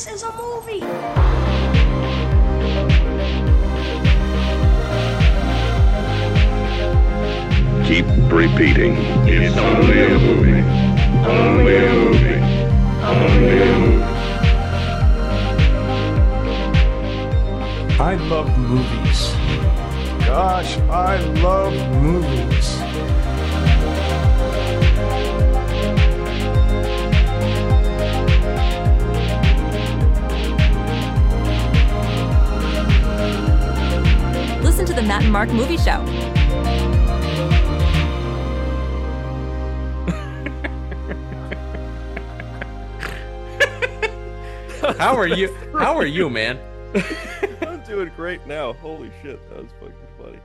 This is a movie. Keep repeating. It's only a movie. Only a movie. Only a movie. I love movies. Gosh, I love movies. To the Matt and Mark Movie Show. How are you? How are you, man? I'm doing great now. Holy shit, that was fucking funny.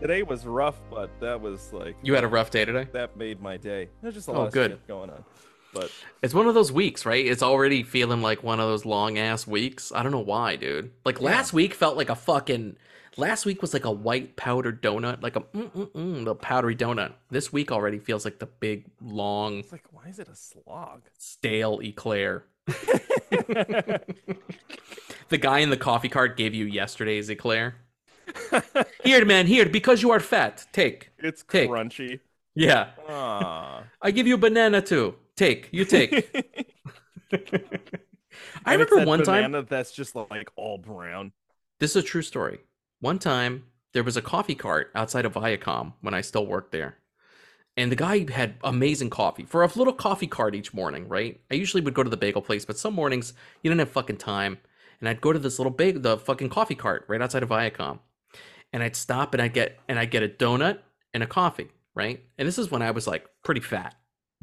Today was rough, but that was like You had a rough day today. that made my day. There's just a Oh, lot of good. shit going on. But It's one of those weeks, right? It's already feeling like one of those long ass weeks. I don't know why, dude. Like last week felt like a fucking. Last week was like a white powdered donut, like a mm mm mm, the powdery donut. This week already feels like the big long it's like, why is it a slog? stale eclair. the guy in the coffee cart gave you yesterday's eclair. Here, man, here, because you are fat. Take. It's Take. crunchy. Yeah. Ah. I give you a banana too. Take. You take. I remember one time. that's just like all brown. This is a true story. One time, there was a coffee cart outside of Viacom when I still worked there. And the guy had amazing coffee for a little coffee cart each morning, right? I usually would go to the bagel place, but some mornings you didn't have fucking time. And I'd go to this little bag, the fucking coffee cart right outside of Viacom. And I'd stop and I'd get and I'd get a donut and a coffee, right? And this is when I was like pretty fat.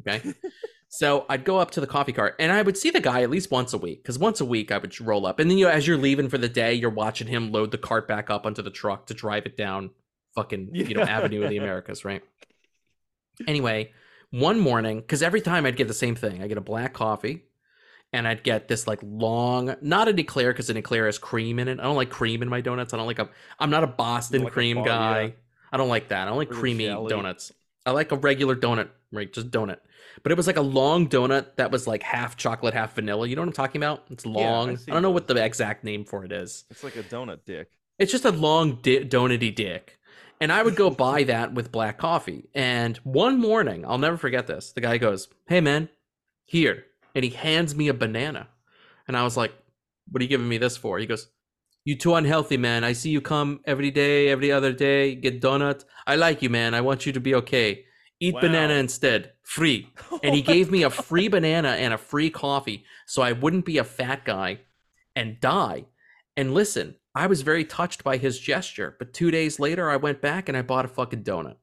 Okay. so I'd go up to the coffee cart and I would see the guy at least once a week. Because once a week I would roll up. And then you know, as you're leaving for the day, you're watching him load the cart back up onto the truck to drive it down fucking, you know, Avenue of the Americas, right? Anyway, one morning, because every time I'd get the same thing, I get a black coffee and I'd get this like long, not an eclair because an eclair has cream in it. I don't like cream in my donuts. I don't like a, I'm not a Boston like a cream bar- guy. yeah. I don't like that. I don't like creamy jelly. donuts. I like a regular donut, right? Just donut. But it was like a long donut that was like half chocolate, half vanilla. You know what I'm talking about? It's long. I, seen don't know what the exact name for it is. It's like a donut dick. It's just a long di- donutty dick. And I would go buy that with black coffee. And one morning, I'll never forget this. The guy goes, Hey, man, here. And he hands me a banana. And I was like, What are you giving me this for? He goes, You too unhealthy, man. I see you come every day, every other day, get donut. I like you, man. I want you to be okay. Eat banana instead, free. And he gave me a free banana and a free coffee so I wouldn't be a fat guy and die. And listen, I was very touched by his gesture, but two days later, I went back and I bought a fucking donut.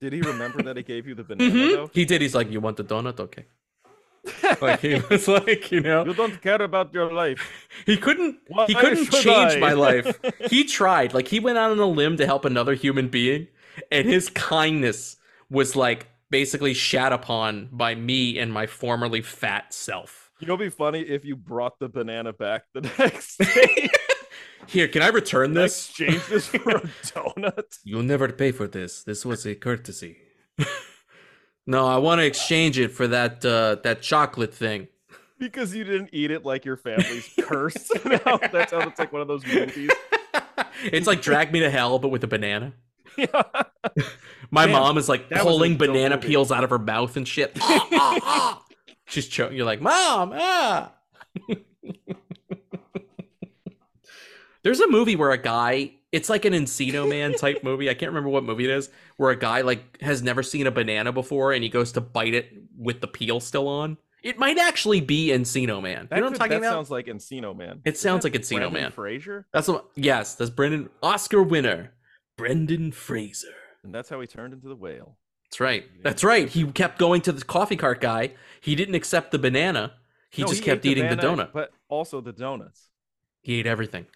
Did he remember that he gave you the banana Mhm. though? He did. He's like, "You want the donut? Okay." Like he was like, you know, You don't care about your life. he couldn't. Why he couldn't change I? my life. He tried. Like he went out on a limb to help another human being, and his kindness was like basically shat upon by me and my formerly fat self. You know, be funny if you brought the banana back the next day. Here, can I return this? Exchange this for a donut. You'll never pay for this. This was a courtesy. no, I want to exchange it for that uh, that chocolate thing. Because you didn't eat it like your family's curse. now that sounds like one of those movies. it's like Drag Me to Hell, but with a banana. Yeah. My Man, mom is like that was a pulling banana movie. peels out of her mouth and shit. She's choking. You're like, Mom, ah. There's a movie where a guy, it's like an Encino Man type movie. I can't remember what movie it is, where a guy like has never seen a banana before and he goes to bite it with the peel still on. It might actually be Encino Man. That, you know what I'm talking that about? sounds like Encino Man. It sounds like Encino Brendan Man. Fraser, That's what. Yes, that's Brendan Oscar winner, Brendan Fraser. and that's how he turned into the whale. That's right. That's right. He kept going to the coffee cart guy. He didn't accept the banana. He No, just ate kept eating the banana, donut. but also the donuts. He ate everything.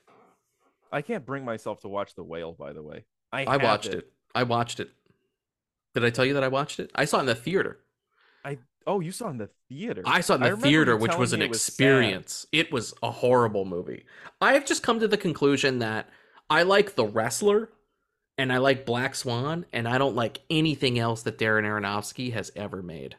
I can't bring myself to watch the whale. By the way, I, I watched it. I watched it. Did I tell you that I watched it? I saw it in the theater. I oh, you saw it in the theater. I saw it in the theater, which was an it sad. experience. It was a horrible movie. I have just come to the conclusion that I like The Wrestler and I like Black Swan, and I don't like anything else that Darren Aronofsky has ever made.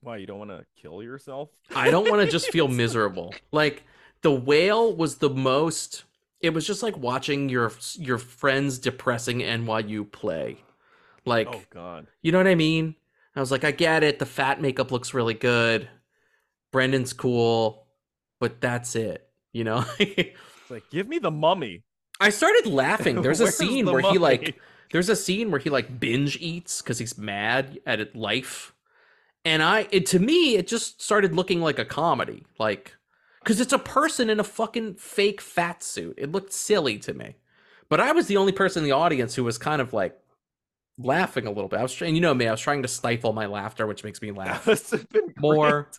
Why you don't want to kill yourself? I don't want to just feel miserable. Like the whale was the most. It was just like watching your your friends depressing NYU play. Like Oh God. you know what I mean? I was like, I get it. The fat makeup looks really good. Brendan's cool, but that's it. You know. It's like give me the mummy. I started laughing. There's a scene the where he like there's a scene where he like binge eats because he's mad at life, and I it to me it just started looking like a comedy, like because it's a person in a fucking fake fat suit. It looked silly to me, but I was the only person in the audience who was kind of like laughing a little bit. I was trying, you know me, I was trying to stifle my laughter, which makes me laugh This has been great. more.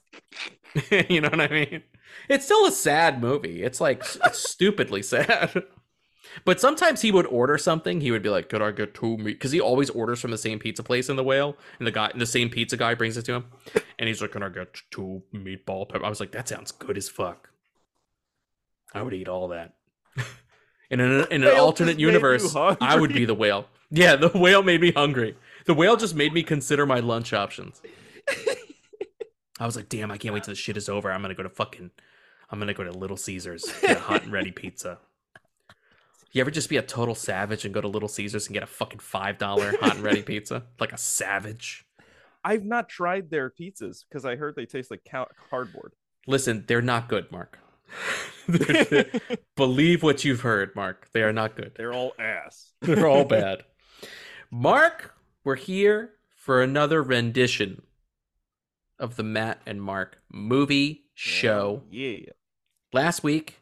you know what I mean? It's still a sad movie. It's like it's stupidly sad. But sometimes he would order something. He would be like, "Could I get two meat?" Because he always orders from the same pizza place in the whale, and the guy, the same pizza guy, brings it to him, and he's like, "Can I get two meatball pepper?" I was like, "That sounds good as fuck." I would eat all that. in an in an alternate just made you universe, I would be the whale. Yeah, the whale made me hungry. The whale just made me consider my lunch options. I was like, damn, I can't wait till this shit is over. I'm gonna go to fucking I'm gonna go to Little Caesars, get a hot and ready pizza. You ever just be a total savage and go to Little Caesars and get a fucking five dollar hot and ready pizza? Like a savage. I've not tried their pizzas because I heard they taste like ca- cardboard. Listen, they're not good, Mark. Believe what you've heard, Mark. They are not good. They're all ass. They're all bad. Mark, we're here for another rendition of the Matt and Mark movie show. Yeah. Last week,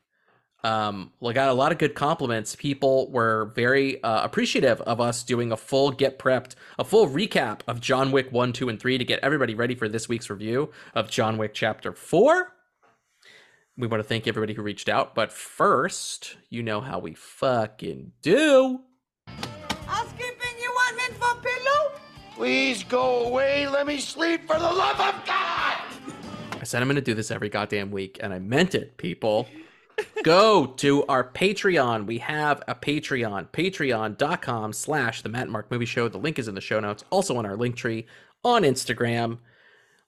um, we got a lot of good compliments. People were very uh, appreciative of us doing a full get prepped, a full recap of John Wick 1, 2, and 3 to get everybody ready for this week's review of John Wick Chapter 4. We want to thank everybody who reached out, but first, you know how we fucking do. Housekeeping, you want men for pillow? Please go away. Let me sleep for the love of God. I said I'm going to do this every goddamn week, and I meant it, people. Go to our Patreon. We have a Patreon, patreon.com slash the Matt Mark Movie Show. The link is in the show notes, also on our link tree on Instagram.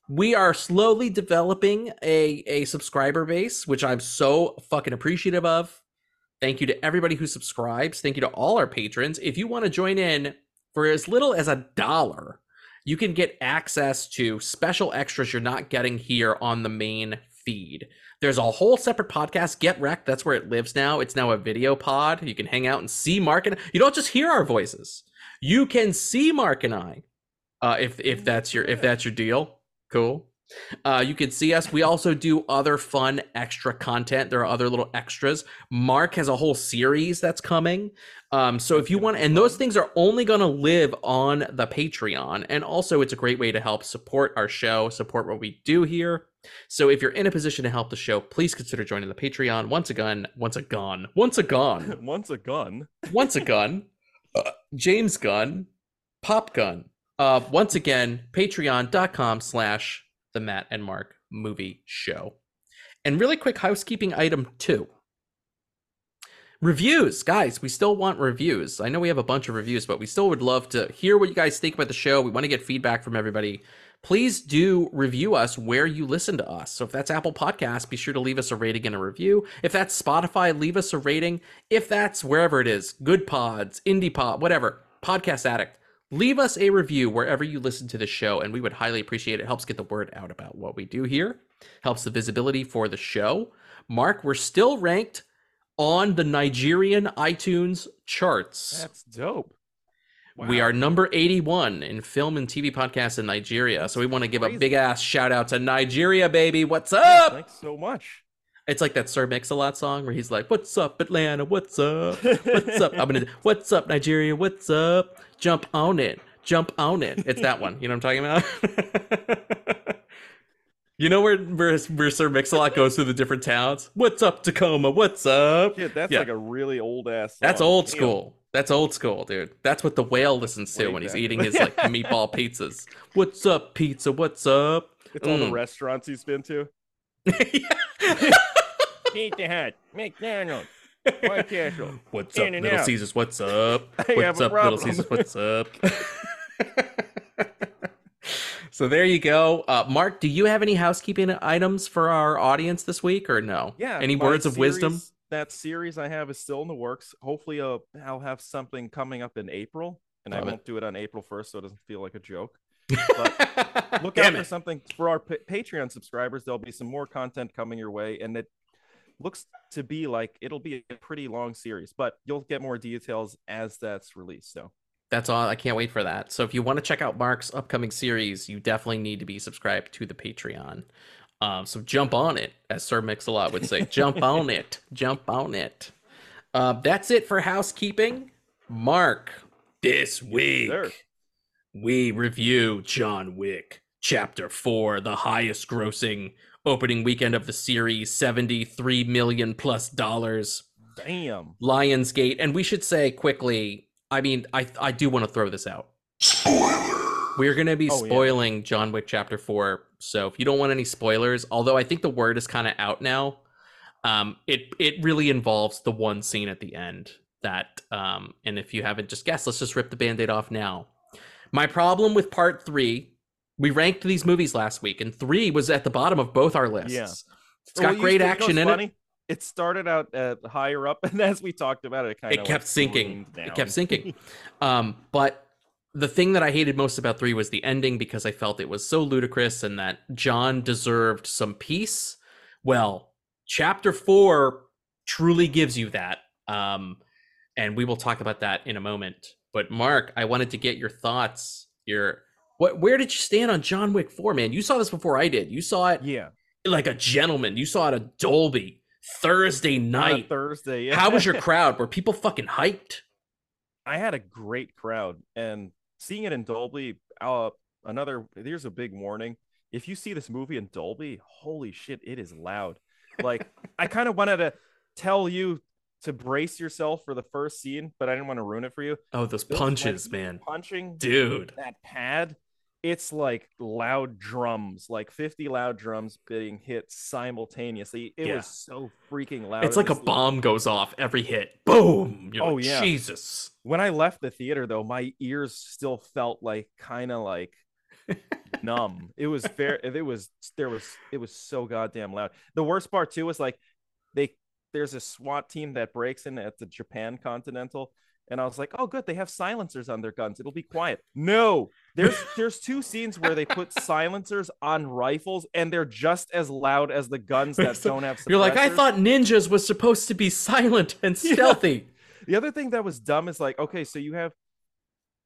We are slowly developing a, a subscriber base, which I'm so fucking appreciative of. Thank you to everybody who subscribes. Thank you to all our patrons. If you want to join in for as little as a dollar, you can get access to special extras you're not getting here on the main feed. There's a whole separate podcast, Get Wrecked. That's where it lives now. It's now a video pod. You can hang out and see Mark and you don't just hear our voices. You can see Mark and I. Uh, if if that's your if that's your deal, cool. Uh, you can see us. We also do other fun extra content. There are other little extras. Mark has a whole series that's coming. Um, so if you want, and those things are only going to live on the Patreon. And also, it's a great way to help support our show, support what we do here. So if you're in a position to help the show, please consider joining the Patreon. Once again, once a gun, once a gun, Once a gun. once a gun, uh, James Gunn, Pop Gun. Uh, once again, patreon.com slash the Matt and Mark movie show. And really quick housekeeping item two. Reviews, guys, we still want reviews. I know we have a bunch of reviews, but we still would love to hear what you guys think about the show. We want to get feedback from everybody. Please do review us where you listen to us. So if that's Apple Podcasts, be sure to leave us a rating and a review. If that's Spotify, leave us a rating. If that's wherever it is, Goodpods, Indie Pod, whatever, Podcast Addict, leave us a review wherever you listen to the show, and we would highly appreciate it. It helps get the word out about what we do here, helps the visibility for the show. Mark, we're still ranked on the Nigerian iTunes charts. That's dope. We are number 81 in film and TV podcasts in Nigeria. So we want to give a big ass shout out to Nigeria, baby. What's up? Thanks so much. It's like that Sir Mix-a-Lot song where he's like, "What's up, Atlanta? What's up? What's up? I'm gonna, what's up, Nigeria? What's up? Jump on it, jump on it." It's that one. You know what I'm talking about? you know where where, where Sir Mix-a-Lot goes through the different towns? What's up, Tacoma? What's up? Shit, that's Yeah. like a really old ass. That's old Damn. school. That's old school, dude. That's what the whale listens to Way when he's back. eating his like meatball pizzas. What's up, pizza? What's up? It's all the Mm. restaurants he's been to. Pizza Hut, McDonald's, White Castle. What's up, In Little out. Caesars? What's up? What's up, Little. Caesars? What's up? So there you go. Uh, Mark, do you have any housekeeping items for our audience this week or no? Yeah. Any words of wisdom? That series I have is still in the works. Hopefully, uh, I'll have something coming up in April, and I Love it. won't do it on April first, so it doesn't feel like a joke. But look out for something for our pa- Patreon subscribers. There'll be some more content coming your way, and it looks to be like it'll be a pretty long series, but you'll get more details as that's released. So That's all. I can't wait for that. So if you want to check out Mark's upcoming series, you definitely need to be subscribed to the Patreon. Um, so jump on it, as Sir Mix-a-Lot would say. jump on it. Jump on it. Uh, that's it for housekeeping. Mark, this week Sir. we review John Wick Chapter 4, the highest grossing opening weekend of the series, 73 million plus dollars. damn. Lionsgate, and we should say quickly. I mean, I I do want to throw this out. We're going to be Oh, yeah. spoiling John Wick Chapter Four, so if you don't want any spoilers, although I think the word is kind of out now, um, it it really involves the one scene at the end that, um, and if you haven't just guessed, let's just rip the band-aid off now. My problem with Part Three, we ranked these movies last week, and three was at the bottom of both our lists. Yeah. It's got Well, great used to- you know action in funny? It started out at higher up, and as we talked about it, it kind of it kept sinking. It kept sinking. um, but the thing that I hated most about three was the ending because I felt it was so ludicrous and that John deserved some peace. Well, chapter four truly gives you that. Um, and we will talk about that in a moment. But Mark, I wanted to get your thoughts. Your what? Where did you stand on John Wick four, man? You saw this before I did. You saw it yeah, like a gentleman. You saw it at Dolby Thursday night. Thursday. Yeah. How was your crowd? Were people fucking hyped? I had a great crowd, and seeing it in Dolby. Uh, another here's a big warning: if you see this movie in Dolby, holy shit, it is loud. Like I kind of wanted to tell you to brace yourself for the first scene, but I didn't want to ruin it for you. Oh, those Those, punches, man. punching Dude. that pad. It's like loud drums, like 50 loud drums being hit simultaneously. It Yeah. was so freaking loud. It's like a bomb goes off every hit. Boom. You're Oh, like, yeah. Jesus. when I left the theater though, my ears still felt like kind of like numb. It was fair. It was there was it was so goddamn loud. The worst part too was like they there's a SWAT team that breaks in at the Japan Continental. And I was like, oh, good, they have silencers on their guns. It'll be quiet. No, there's there's two scenes where they put silencers on rifles, and they're just as loud as the guns that don't have. You're like, I thought ninjas was supposed to be silent and Yeah. stealthy. The other thing that was dumb is like, okay, so you have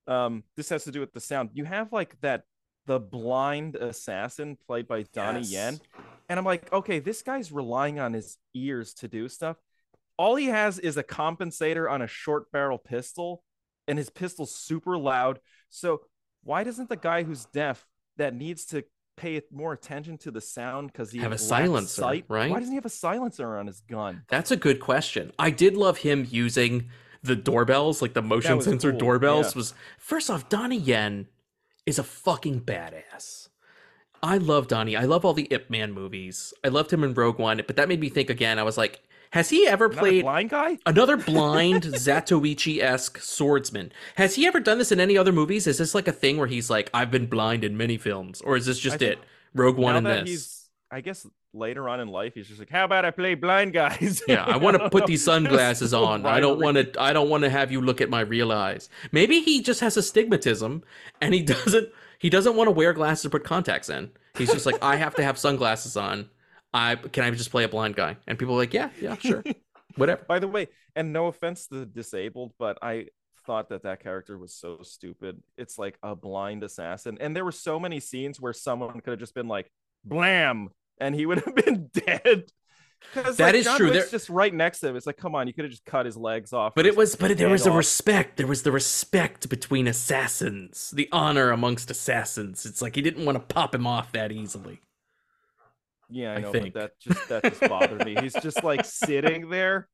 um this has to do with the sound. You have like that the blind assassin played by Donnie Yes. Yen. And I'm like, okay, this guy's relying on his ears to do stuff. All he has is a compensator on a short barrel pistol, and his pistol's super loud. So why doesn't the guy who's deaf that needs to pay more attention to the sound because he Have a silencer, sight, right? Why doesn't he have a silencer on his gun? That's a good question. I did love him using the doorbells, like the motion sensor cool, doorbells. yeah. Was first off, Donnie Yen is a fucking badass. I love Donnie. I love all the Ip Man movies. I loved him in Rogue One, but that made me think again. I was like, has he ever played blind guy? another blind Zatoichi esque swordsman? Has he ever done this in any other movies? Is this like a thing where he's like, I've been blind in many films, or is this just I it? Rogue One and this. he's I guess later on in life he's just like, how about I play blind guys? Yeah, I want to put these sunglasses So on. I don't want to. I don't want to have you look at my real eyes. Maybe he just has astigmatism, and he doesn't. He doesn't want to wear glasses or put contacts in. He's just like, I have to have sunglasses on. I can I just play a blind guy? And people are like, yeah, yeah, sure, whatever. By the way, and no offense to the disabled, but I thought that that character was so stupid. It's like a blind assassin, and there were so many scenes where someone could have just been like, "Blam," and he would have been dead. That like, is John true. Wick's There- just right next to him. It's like, come on, you could have just cut his legs off. But it was, but there was off. respect. There was the respect between assassins, the honor amongst assassins. It's like he didn't want to pop him off that easily. Yeah, I I know, think. but that just that just bothered me. He's just like sitting there.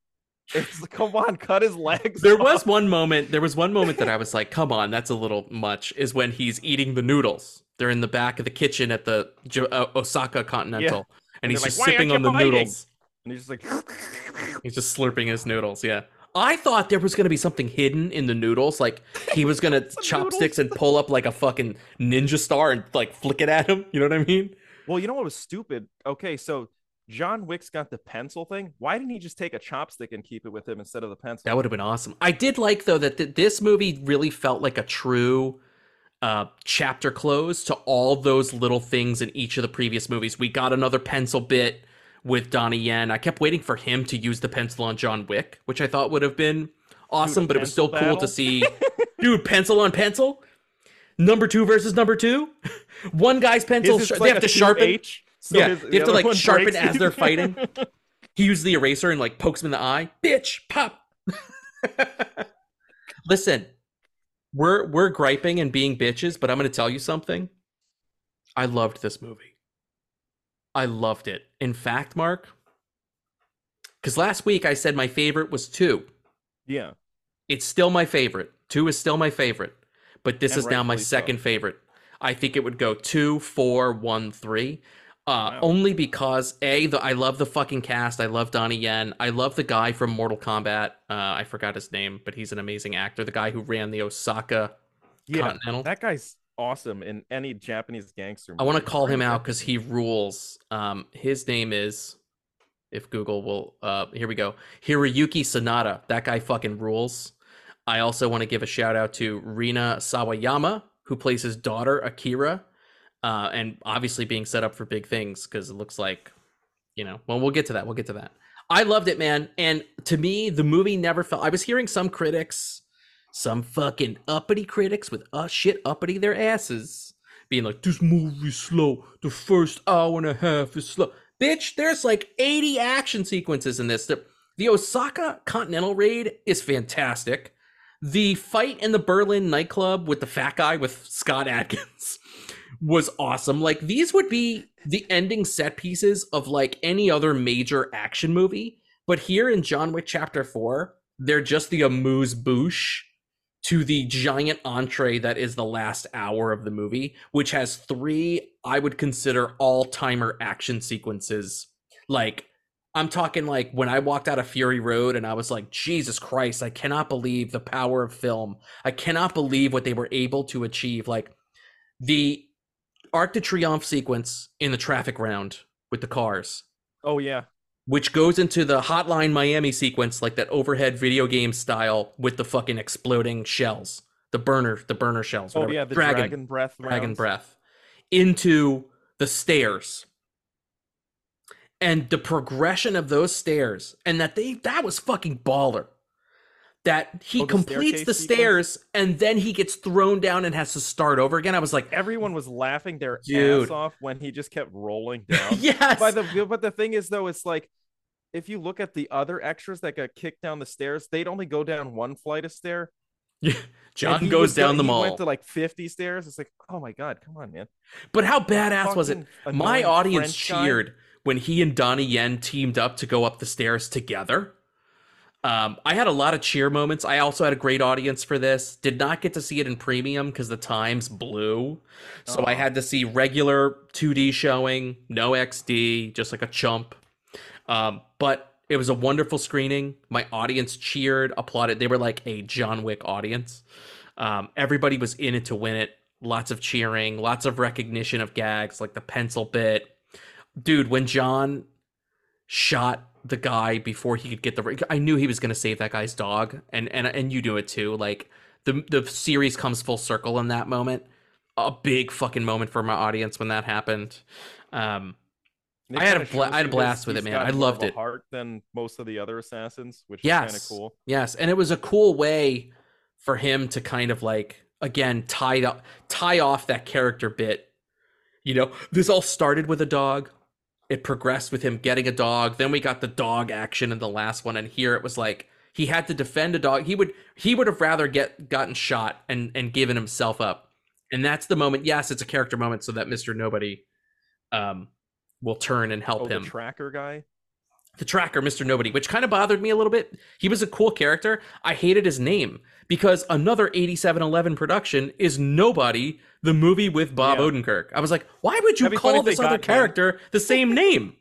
It's like, come on, cut his legs. There off. was one moment. There was one moment that I was like, "Come on, that's a little much." Is when he's eating the noodles. They're in the back of the kitchen at the uh, Osaka Continental, and And he's just like, sipping on the biting?" noodles. and he's just like, He's just slurping his noodles. Yeah, I thought there was going to be something hidden in the noodles, like he was going to chopsticks and pull up like a fucking ninja star and like flick it at him. You know what I mean? Well, you know what was stupid? Okay, so John Wick's got the pencil thing. Why didn't he just take a chopstick and keep it with him instead of the pencil? That would have been awesome. I did like though that th- this movie really felt like a true uh chapter close to all those little things in each of the previous movies. We got another pencil bit with Donnie Yen. I kept waiting for him to use the pencil on John Wick, which I thought would have been awesome, a but it was still pencil cool to see dude pencil on pencil. Number 2 versus number 2. One guy's pencil His is sh- like they have to sharpen H, so yeah, his- they the have to like sharpen as it. they're fighting. he uses the eraser and like pokes him in the eye. Bitch, pop. Listen, we're we're griping and being bitches, but I'm going to tell you something. I loved this movie. I loved it. In fact, Mark, because last week I said my favorite was two. yeah. It's still my favorite. Two is still my favorite, but this And is now my rightfully so. second favorite. I think it would go two, four, one, three. Uh, Wow. Only because a the I love the fucking cast. I love Donnie Yen. I love the guy from Mortal Kombat. Uh, I forgot his name, but he's an amazing actor. The guy who ran the Osaka Yeah. Continental. That guy's awesome in any Japanese gangster. I want to call him out because he rules. Um, his name is, if Google will, uh, here we go, Hiroyuki Sanada. That guy fucking rules. I also want to give a shout out to Rina Sawayama, who plays his daughter Akira, uh, and obviously being set up for big things because it looks like, you know, well, we'll get to that. We'll get to that. I loved it, man. And to me, the movie never felt. I was hearing some critics, some fucking uppity critics with uh, shit uppity their asses, being like, "This movie's slow. The first hour and a half is slow." Bitch, there's like 80 action sequences in this. The, the Osaka Continental Raid is fantastic. The fight in the Berlin nightclub with the fat guy with Scott Adkins was awesome. Like these would be the ending set pieces of like any other major action movie, but here in John Wick Chapter 4, they're just the amuse bouche to the giant entree that is the last hour of the movie, which has three I would consider all-timer action sequences. Like I'm talking like when I walked out of Fury Road and I was like, Jesus Christ, I cannot believe the power of film. I cannot believe what they were able to achieve. Like the Arc de Triomphe sequence in the traffic round with the cars, Oh yeah. which goes into the Hotline Miami sequence, like that overhead video game style with the fucking exploding shells, the burner, the burner shells. Oh yeah. The dragon, breath. dragon rounds. breath into the stairs and the progression of those stairs and that they that was fucking baller that he Oh, the completes the sequence? stairs and then he gets thrown down and has to start over again i was like Everyone was laughing their Dude. ass off when he just kept rolling down. yes By the but the thing is though, it's like if you look at the other extras that got kicked down the stairs, they'd only go down one flight of stair. and john goes down the he mall Went to like fifty stairs. It's like, oh my god, come on, man. but how badass was it my audience French guy. When he and donnie yen teamed up to go up the stairs together Um, I had a lot of cheer moments. I also had a great audience for this. Did not get to see it in premium because the times blew. So I had to see regular 2D showing, no XD, just like a chump. Um, but it was a wonderful screening. My audience cheered, applauded. They were like a John Wick audience. Um, everybody was in it to win it. Lots of cheering, lots of recognition of gags, like the pencil bit. Dude, when John shot the guy before he could get the I knew he was going to save that guy's dog and and and you do it too like the the series comes full circle in that moment a big fucking moment for my audience when that happened um I had a kinda bla- I had a blast with it, man. I loved a it. Heart than most of the other assassins, which is kind of yes cool. yes and it was a cool way for him to kind of like again tie up tie off that character bit you know this all started with a dog it progressed with him getting a dog then we got the dog action in the last one and here it was like he had to defend a dog he would he would have rather get gotten shot and and given himself up and that's the moment yes it's a character moment so that mr nobody um will turn and help Oh, him the tracker guy. the tracker, Mr. Nobody, which kind of bothered me a little bit. He was a cool character. I hated his name because another 8711 production is Nobody, the movie with Bob Yeah. Odenkirk. I was like, why would you That'd be funny call this other got him. character the same name?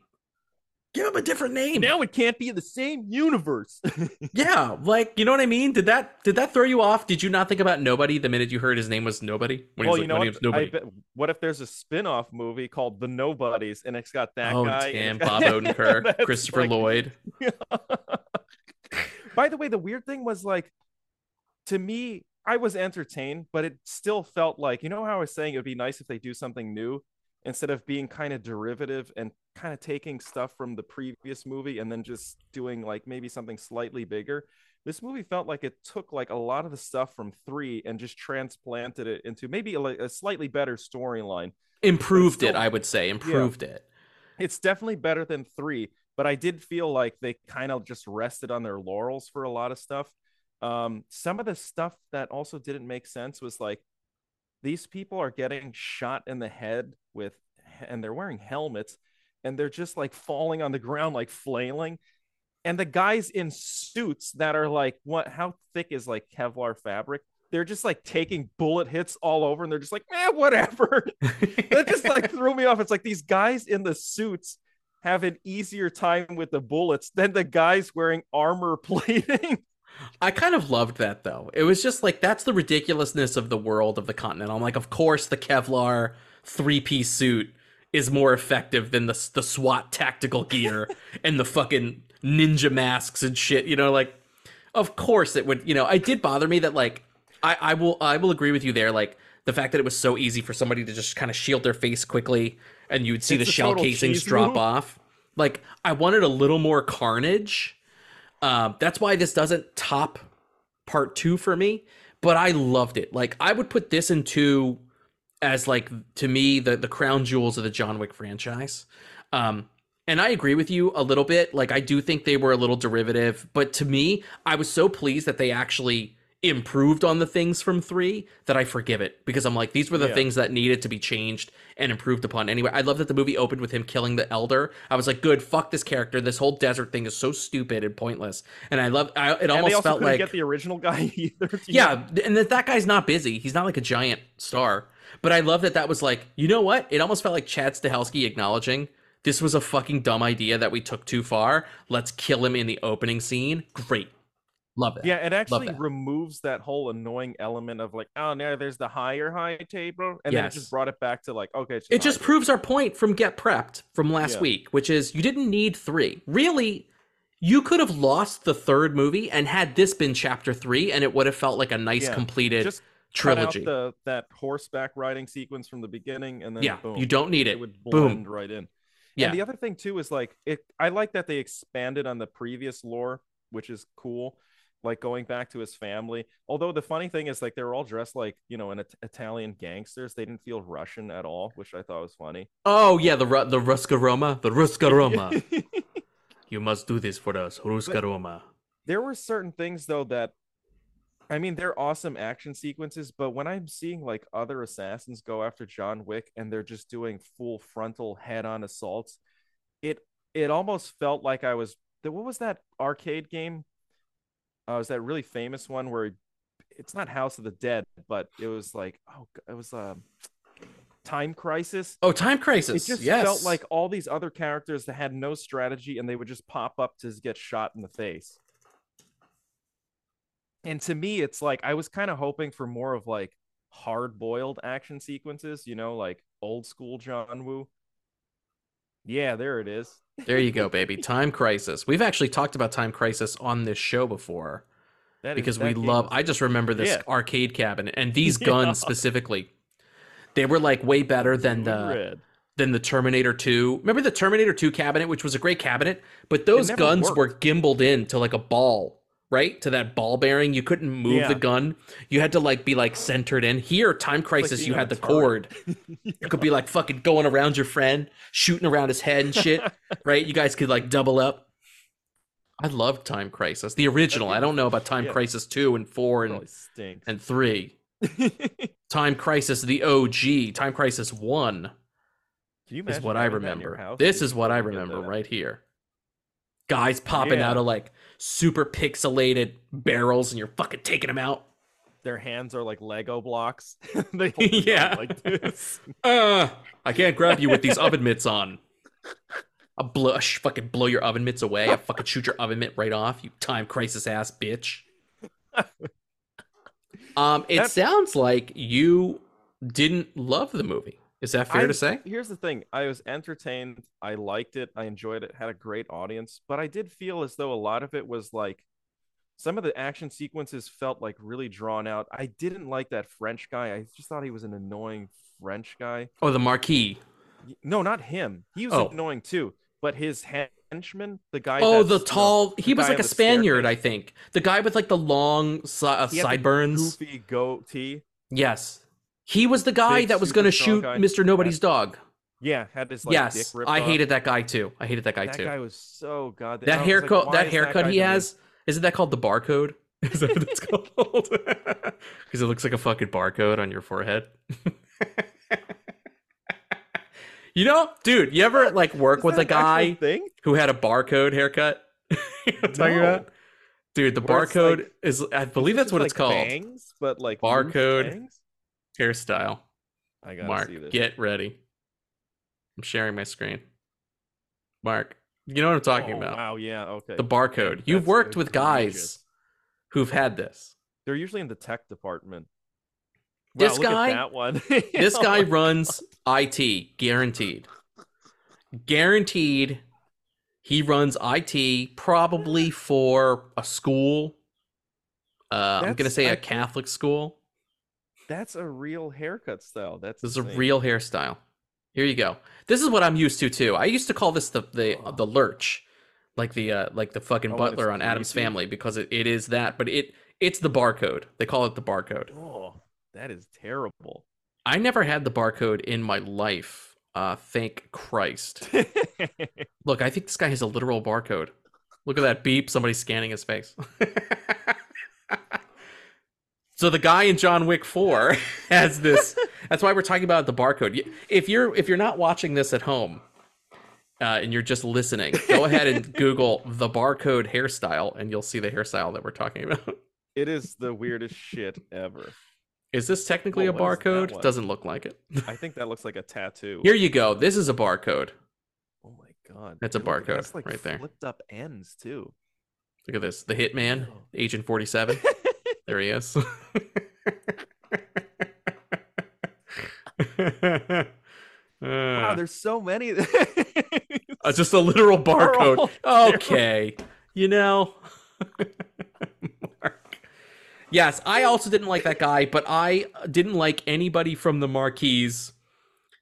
Give him a different name. Now it can't be in the same universe. Yeah, like you know what I mean? Did that did that throw you off? Did you not think about nobody the minute you heard his name was nobody? When well, was you like, know what? nobody. Bet, what if there's a spin-off movie called The Nobodies and it's got that oh, guy? damn, Bob Odenkirk, Christopher like- Lloyd. By the way, the weird thing was like, to me, I was entertained, but it still felt like, you know how I was saying it would be nice if they do something new instead of being kind of derivative and kind of taking stuff from the previous movie and then just doing like maybe something slightly bigger. This movie felt like it took like a lot of the stuff from three and just transplanted it into maybe a, a slightly better storyline. Improved still- it, I would say. Improved it. It's definitely better than three, but I did feel like they kind of just rested on their laurels for a lot of stuff. Um, some of the stuff that also didn't make sense was like these people are getting shot in the head with, and they're wearing helmets, and they're just like falling on the ground, like flailing. And the guys in suits that are like, what? How thick is like Kevlar fabric? They're just like taking bullet hits all over, and they're just like, man, whatever. that just like threw me off. It's like these guys in the suits have an easier time with the bullets than the guys wearing armor plating. I kind of loved that though. It was just like that's the ridiculousness of the world of the continent. I'm like, of course, the Kevlar three piece suit is more effective than the the SWAT tactical gear and the fucking ninja masks and shit. You know, like, of course it would. You know, it did bother me that like I I will I will agree with you there. Like the fact that it was so easy for somebody to just kind of shield their face quickly and you'd see It's the shell casings drop off. Like I wanted a little more carnage. Um, that's why this doesn't top part two for me, but I loved it. Like I would put this into as like to me the the crown jewels of the John Wick franchise. Um, and I agree with you a little bit. Like I do think they were a little derivative, but to me, I was so pleased that they actually improved on the things from three that I forgive it because I'm like these were the Yeah. things that needed to be changed and improved upon. Anyway, I love that the movie opened with him killing the elder. I was like, good, fuck this character. This whole desert thing is so stupid and pointless. And I love. I, it almost felt like get the original guy either. Yeah, and that that guy's not busy. He's not like a giant star. But I love that that was like, you know what? It almost felt like Chad Stahelski acknowledging this was a fucking dumb idea that we took too far. Let's kill him in the opening scene. Great. Love it. Yeah, it actually removes that whole annoying element of like, oh, now there's the higher high table, and then it just brought it back to like, okay, it's It just high proves our point from Get Prepped from last Yeah. week, which is you didn't need three. Really, you could have lost the third movie and had this been chapter three, and it would have felt like a nice Yeah. completed Just trilogy. the that horseback riding sequence from the beginning, and then yeah, boom, you don't need it. It would Boom. right in. Yeah. And the other thing too is like it. I like that they expanded on the previous lore, which is cool. Like going back to his family. Although the funny thing is, like they were all dressed like you know, an It- Italian gangsters. They didn't feel Russian at all, which I thought was funny. Oh yeah, the the Ruska Roma, the Ruska Roma. you must do this for us, Ruska Roma. there were certain things though that I mean they're awesome action sequences, but when I'm seeing like other assassins go after John Wick and they're just doing full frontal head-on assaults, it it almost felt like I was what was that arcade game? Uh, was that really famous one where it's not House of the Dead, but it was like oh it was um Time Crisis. Oh, Time Crisis. It just yes. felt like all these other characters that had no strategy and they would just pop up to get shot in the face. And to me, it's like I was kind of hoping for more of like hard boiled action sequences, you know, like old school John Woo. Yeah, there it is. there you go, baby. Time Crisis. We've actually talked about Time Crisis on this show before That is- because that we love. I just remember this Yeah. arcade cabinet and these Yeah. guns specifically. They were like way better than the red. than the Terminator 2. Remember the Terminator 2 cabinet, which was a great cabinet, but those guns worked. were gimbaled into like a ball, right? To that ball bearing. You couldn't move Yeah. the gun. You had to like be like centered in. Here, Time Crisis, being you on had the cord. it could be like fucking going around your friend, shooting around his head and shit, right? You guys could like double up. I loved Time Crisis, the original. I don't know about Time Yeah. Crisis 2 and 4 and, and 3. Time Crisis, the OG, Time Crisis 1 Can you is what I having that in your remember. house? This is what I remember right here. Guys popping Yeah. out of like super pixelated barrels and you're fucking taking them out. Their hands are like Lego blocks. they Yeah. like this. Uh, I can't grab you with these oven mitts on. I'll blow, I'll sh- fucking blow your oven mitts away. I'll fucking shoot your oven mitt right off. You time crisis ass bitch. um, it That- sounds like you didn't love the movie. Is that fair I- to say? Here's the thing: I was entertained. I liked it. I enjoyed it. Had a great audience, but I did feel as though a lot of it was like some of the action sequences felt like really drawn out. I didn't like that French guy. I just thought he was an annoying French guy. Oh, the Marquis. No, not him. He was Oh. annoying too. But his henchman, the guy. Oh, the tall. the he was like a Spaniard, staircase. I think. The guy with like the long si- uh, He had the sideburns. goofy goatee. Yes, he was the guy Big, that was going to shoot guy. Mr. Nobody's dog. Yeah, had his like dick yes, ripped I off. hated that guy too. I hated that guy that too. That guy was so god. that was like, haircut, why haircut guy he doing has, isn't that called the barcode? Is that what it's called? Because it looks like a fucking barcode on your forehead. you know, dude, you ever like work Is with a guy who had a barcode haircut? you know talking No. about? Dude, the Where barcode like- is I believe that's what it's like, called. Bangs, but like Barcode. Hairstyle. I gotta Mark, see this. get ready. I'm sharing my screen. Mark, you know what I'm talking Oh, about. Wow, yeah, okay. The barcode. You've That's worked with guys who've had this. They're usually in the tech department. This Wow, at guy- that one. This guy runs IT, guaranteed. Guaranteed. He runs IT probably for a school. Uh, I'm going to say a Catholic school. That's a real haircut style. That's This is a real hairstyle. Here you go. This is what I'm used to too. I used to call this the the the lurch, like the uh like the fucking Oh, butler on Addams? Family because it, it is that, but it it's the barcode. They call it the barcode. Oh, that is terrible. I never had the barcode in my life. Uh, thank Christ. Look, I think this guy has a literal barcode. Look at that beep. Somebody's scanning his face. so the guy in John Wick 4 has this. That's why we're talking about the barcode. If you're if you're not watching this at home uh, and you're just listening, go ahead and Google the barcode hairstyle, and you'll see the hairstyle that we're talking about. it is the weirdest shit ever. Is this technically Oh, a what that barcode? Doesn't look like it. I think that looks like a tattoo. Here you go. This is a barcode. Oh my god. That's a Dude, barcode that's, like right there. Flipped up ends too. Look at this. The Hitman, Agent 47. There he is. Wow, there's so many. uh, just a literal barcode. Okay. You know. Mark. Yes, I also didn't like that guy, but I didn't like anybody from the Marquis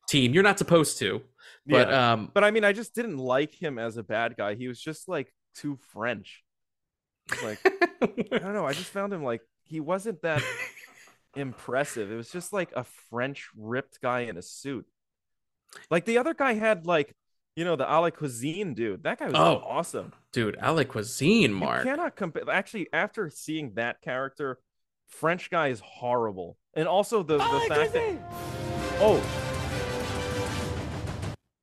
team. You're not supposed to. But Yeah. um But I mean, I just didn't like him as a bad guy. He was just like too French. Like I don't know. I just found him like he wasn't that impressive. It was just like a French ripped guy in a suit. Like the other guy had like, you know, the a la cuisine dude. That guy was Oh, awesome. dude, like cuisine, Mark. You cannot compare. Actually, after seeing that character, French guy is horrible. And also the the oh, fact that oh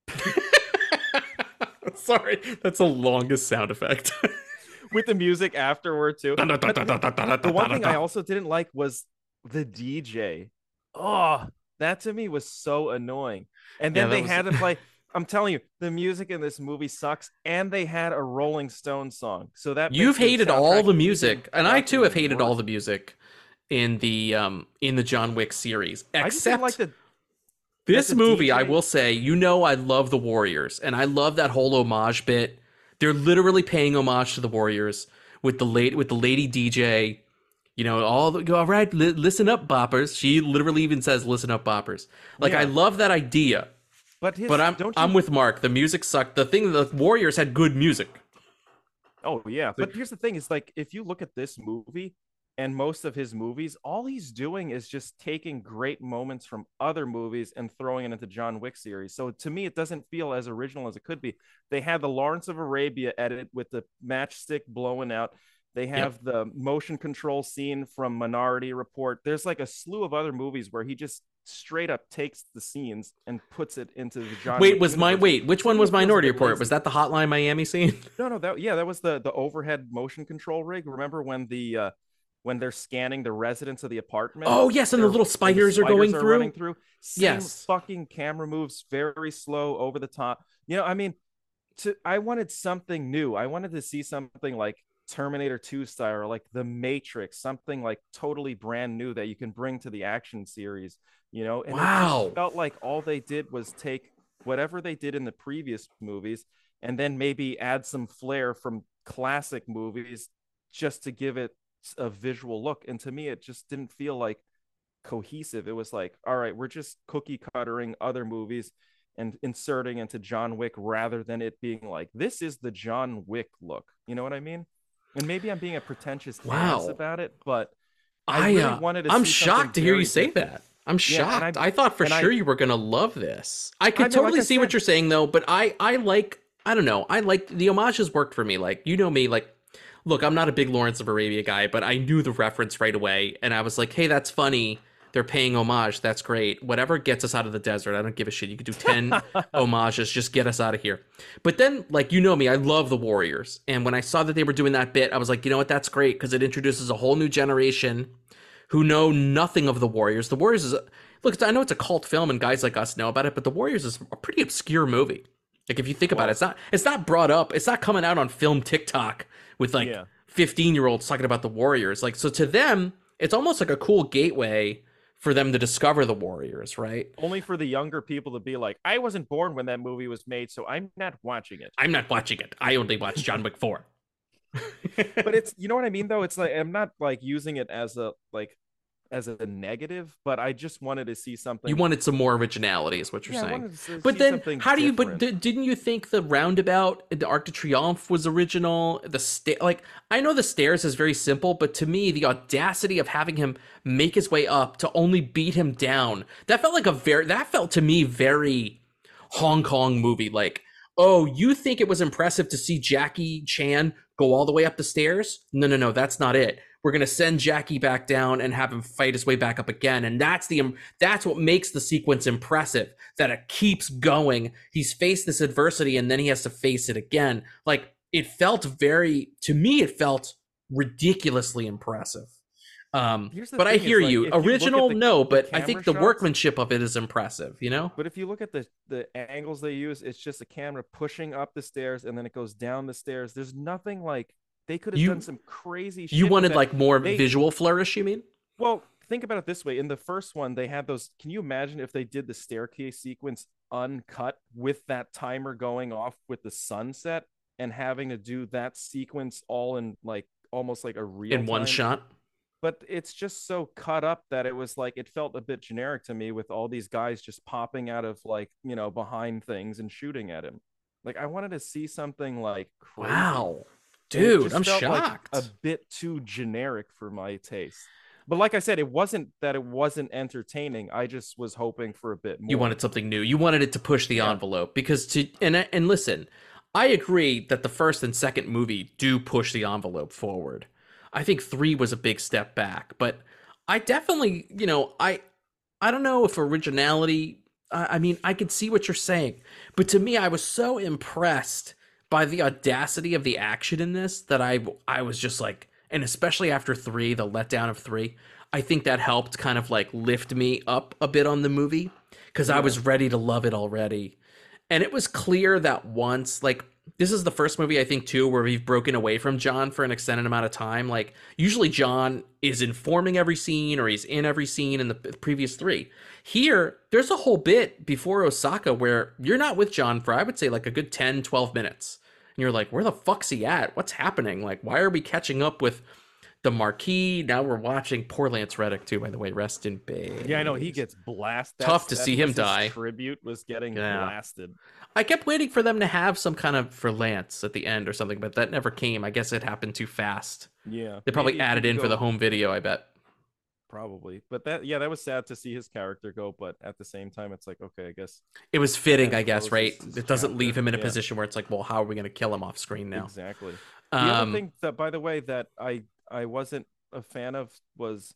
Sorry, that's the longest sound effect. with the music afterward too. But the the one thing I also didn't like was the DJ. Oh, that to me was so annoying. And then that they was- had to play. I'm telling you, the music in this movie sucks, and they had a Rolling Stone song. So that You've hated all the music, and I too have fucking hated all the music in the um in the John Wick series. I just didn't Except like the this the movie, I will say, you know, I love the Warriors, and I love that whole homage bit. They're literally paying homage to the Warriors with the late with the lady DJ. You know, all the all right, li- listen up, boppers. She literally even says, "Listen up, boppers." Like I love that idea, but his, but I'm don't you I'm with Mark. The music sucked. The thing, the Warriors had good music. Oh yeah, but here's the thing: is like if you look at this movie and most of his movies, all he's doing is just taking great moments from other movies and throwing it into John Wick series. So to me, it doesn't feel as original as it could be. They had the Lawrence of Arabia edit with the matchstick blowing out. They have the motion control scene from Minority Report. There's like a slew of other movies where he just straight up takes the scenes and puts it into the John. Wait, Wick was my universe. wait? Which one was it Minority bit Report? Was that the Hotline Miami scene? No, no, that yeah, that was the the overhead motion control rig. Remember when the uh when they're scanning the residents of the apartment? Oh, yes, and the little spiders are going through? running through. Same Yes. fucking camera moves, very slow, over the top. You know, I mean, to I wanted something new. I wanted to see something like Terminator 2 style or like The Matrix, something like totally brand new that you can bring to the action series, you know? And it Wow. felt like all they did was take whatever they did in the previous movies and then maybe add some flair from classic movies just to give it a visual look. And to me, it just didn't feel like cohesive. It was like, all right, we're just cookie cuttering other movies and inserting into John Wick rather than it being like, this is the John Wick look. You know what I mean? And maybe I'm being a pretentious ass Wow. about it, but I, I really uh, wanted to I'm shocked to hear you say different. that. I'm Yeah, shocked. I- I, thought for and I- sure you were gonna love this. I could like totally I see what you're saying though, but I I like I don't know. I like the homages worked for me. Like you know me, like look, I'm not a big Lawrence of Arabia guy, but I knew the reference right away, and I was like, hey, that's funny. They're paying homage. That's great. Whatever gets us out of the desert, I don't give a shit. You could do ten homages, just get us out of here. But then, like you know me, I love the Warriors, and when I saw that they were doing that bit, I was like, you know what? That's great because it introduces a whole new generation who know nothing of the Warriors. The Warriors is a, look. I know it's a cult film, and guys like us know about it, but the Warriors is a pretty obscure movie. Like if you think about it, it's not it's not brought up. It's not coming out on film TikTok with like Yeah. 15 year olds talking about the Warriors. Like so to them, it's almost like a cool gateway for them to discover the Warriors, right? only for the younger people to be like, I wasn't born when that movie was made, so I'm not watching it. I'm not watching it. I only watch John Wick 4. but it's you know what I mean though. It's like I'm not like using it as a like as a negative, but I just wanted to see something. you wanted some more originality, is what you're Yeah, saying. to But then, how do you? But different. d- didn't you think the roundabout, the Arc de Triomphe, was original? The sta- like I know the stairs is very simple, but to me, the audacity of having him make his way up to only beat him down that felt like a very that felt to me very Hong Kong movie. Like, oh, you think it was impressive to see Jackie Chan go all the way up the stairs? No, no, no, that's not it. We're gonna send Jackie back down and have him fight his way back up again, and that's the that's what makes the sequence impressive. That it keeps going. He's faced this adversity, and then he has to face it again. Like it felt very to me, it felt ridiculously impressive. Um, but I hear like, you. if you Original, the- no, but I think the shots- workmanship of it is impressive. You know. But if you look at the the angles they use, it's just a camera pushing up the stairs and then it goes down the stairs. There's nothing like they could have You- done some crazy. shit You wanted like more They- visual flourish, you mean? Well, think about it this way. In the first one, they had those. Can you imagine if they did the staircase sequence uncut with that timer going off with the sunset and having to do that sequence all in like almost like a real In one shot. But it's just so cut up that it was like it felt a bit generic to me with all these guys just popping out of like you know behind things and shooting at him. Like I wanted to see something like crazy. Wow. Dude, I'm felt like shocked. a bit too generic for my taste. But like I said, it wasn't that it wasn't entertaining. I just was hoping for a bit more. you wanted something new. You wanted it to push the Yeah. envelope because to and and listen, I agree that the first and second movie do push the envelope forward. I think 3 was a big step back, but I definitely, you know, I I don't know if originality I I mean, I could see what you're saying, but to me I was so impressed by the audacity of the action in this that I I was just like and especially after 3, the letdown of 3, I think that helped kind of like lift me up a bit on the movie because I was ready to love it already. And it was clear that once, like, this is the first movie I think too where we've broken away from John for an extended amount of time. Like, usually John is informing every scene or he's in every scene in the previous three. Here, there's a whole bit before Osaka where you're not with John for, I would say, like a good 10, 12 minutes. You're like, where the fuck's he at? What's happening? Like, why are we catching up with the Marquis? Now we're watching poor Lance Reddick too, by the way. Rest in peace. Yeah, I know he gets blasted. Tough to see him die. Tribute was getting Yeah. blasted. I kept waiting for them to have some kind of for Lance at the end or something, but that never came. I guess it happened too fast. Yeah, They probably maybe added in for the home video, I bet. Probably. But that yeah, that was sad to see his character go. But at the same time, it's like okay, I guess It was fitting, I guess, right? his It doesn't leave him in a yeah. position where it's like, well, how are we going to kill him off screen now? exactly. The other Um, thing that, by the way, that I I wasn't a fan of was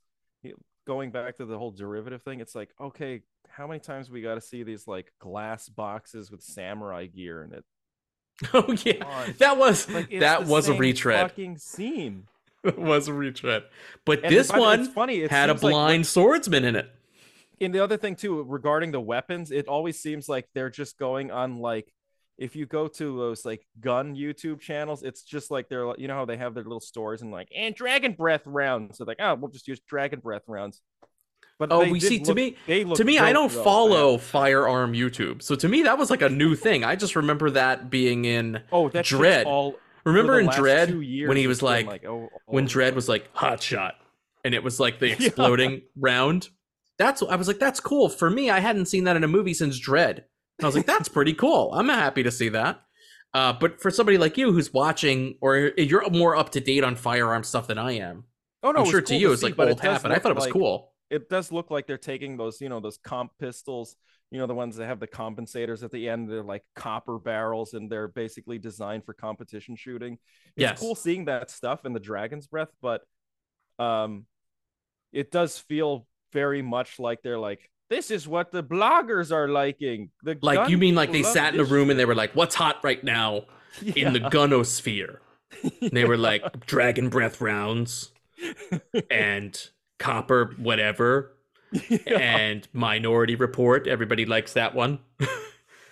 going back to the whole derivative thing. It's like, okay, how many times we got to see these like glass boxes with samurai gear in it? oh yeah, that was Like that was a retread. Fucking scene. It was a retread. But And this one it's funny. It had a seems like blind swordsman in it. and the other thing too regarding the weapons it always seems like they're just going on like if you go to those like gun YouTube channels, it's just like they're you know how they have their little stores and like and dragon breath rounds. So like, oh, we'll just use dragon breath rounds. But Oh, we see. To me, they look to me, I don't follow firearm YouTube, so to me that was like a new thing. I just remember that being in. Oh, that shit's Dredd. all Remember in Dredd when he was been like, oh, when oh, Dredd was like hot shot, and it was like the Yeah. exploding round. That's I was like, that's cool. For me, I hadn't seen that in a movie since Dredd. And I was like, that's pretty cool. I'm happy to see that. Uh, but for somebody like you who's watching, or you're more up to date on firearm stuff than I am, oh no, I'm sure to you it's like it old does hat, but I thought it was like- cool. It does look like they're taking those, you know, those comp pistols, you know, the ones that have the compensators at the end. They're like copper barrels, and they're basically designed for competition shooting. It's Yes. cool seeing that stuff in the Dragon's Breath, but um, it does feel very much like they're like, this is what the bloggers are liking. The Like you mean like they sat in a room and they were like, "What's hot right now shit." in the gunosphere?" And they were like, "Dragon breath rounds and copper whatever yeah, and Minority Report. Everybody likes that one."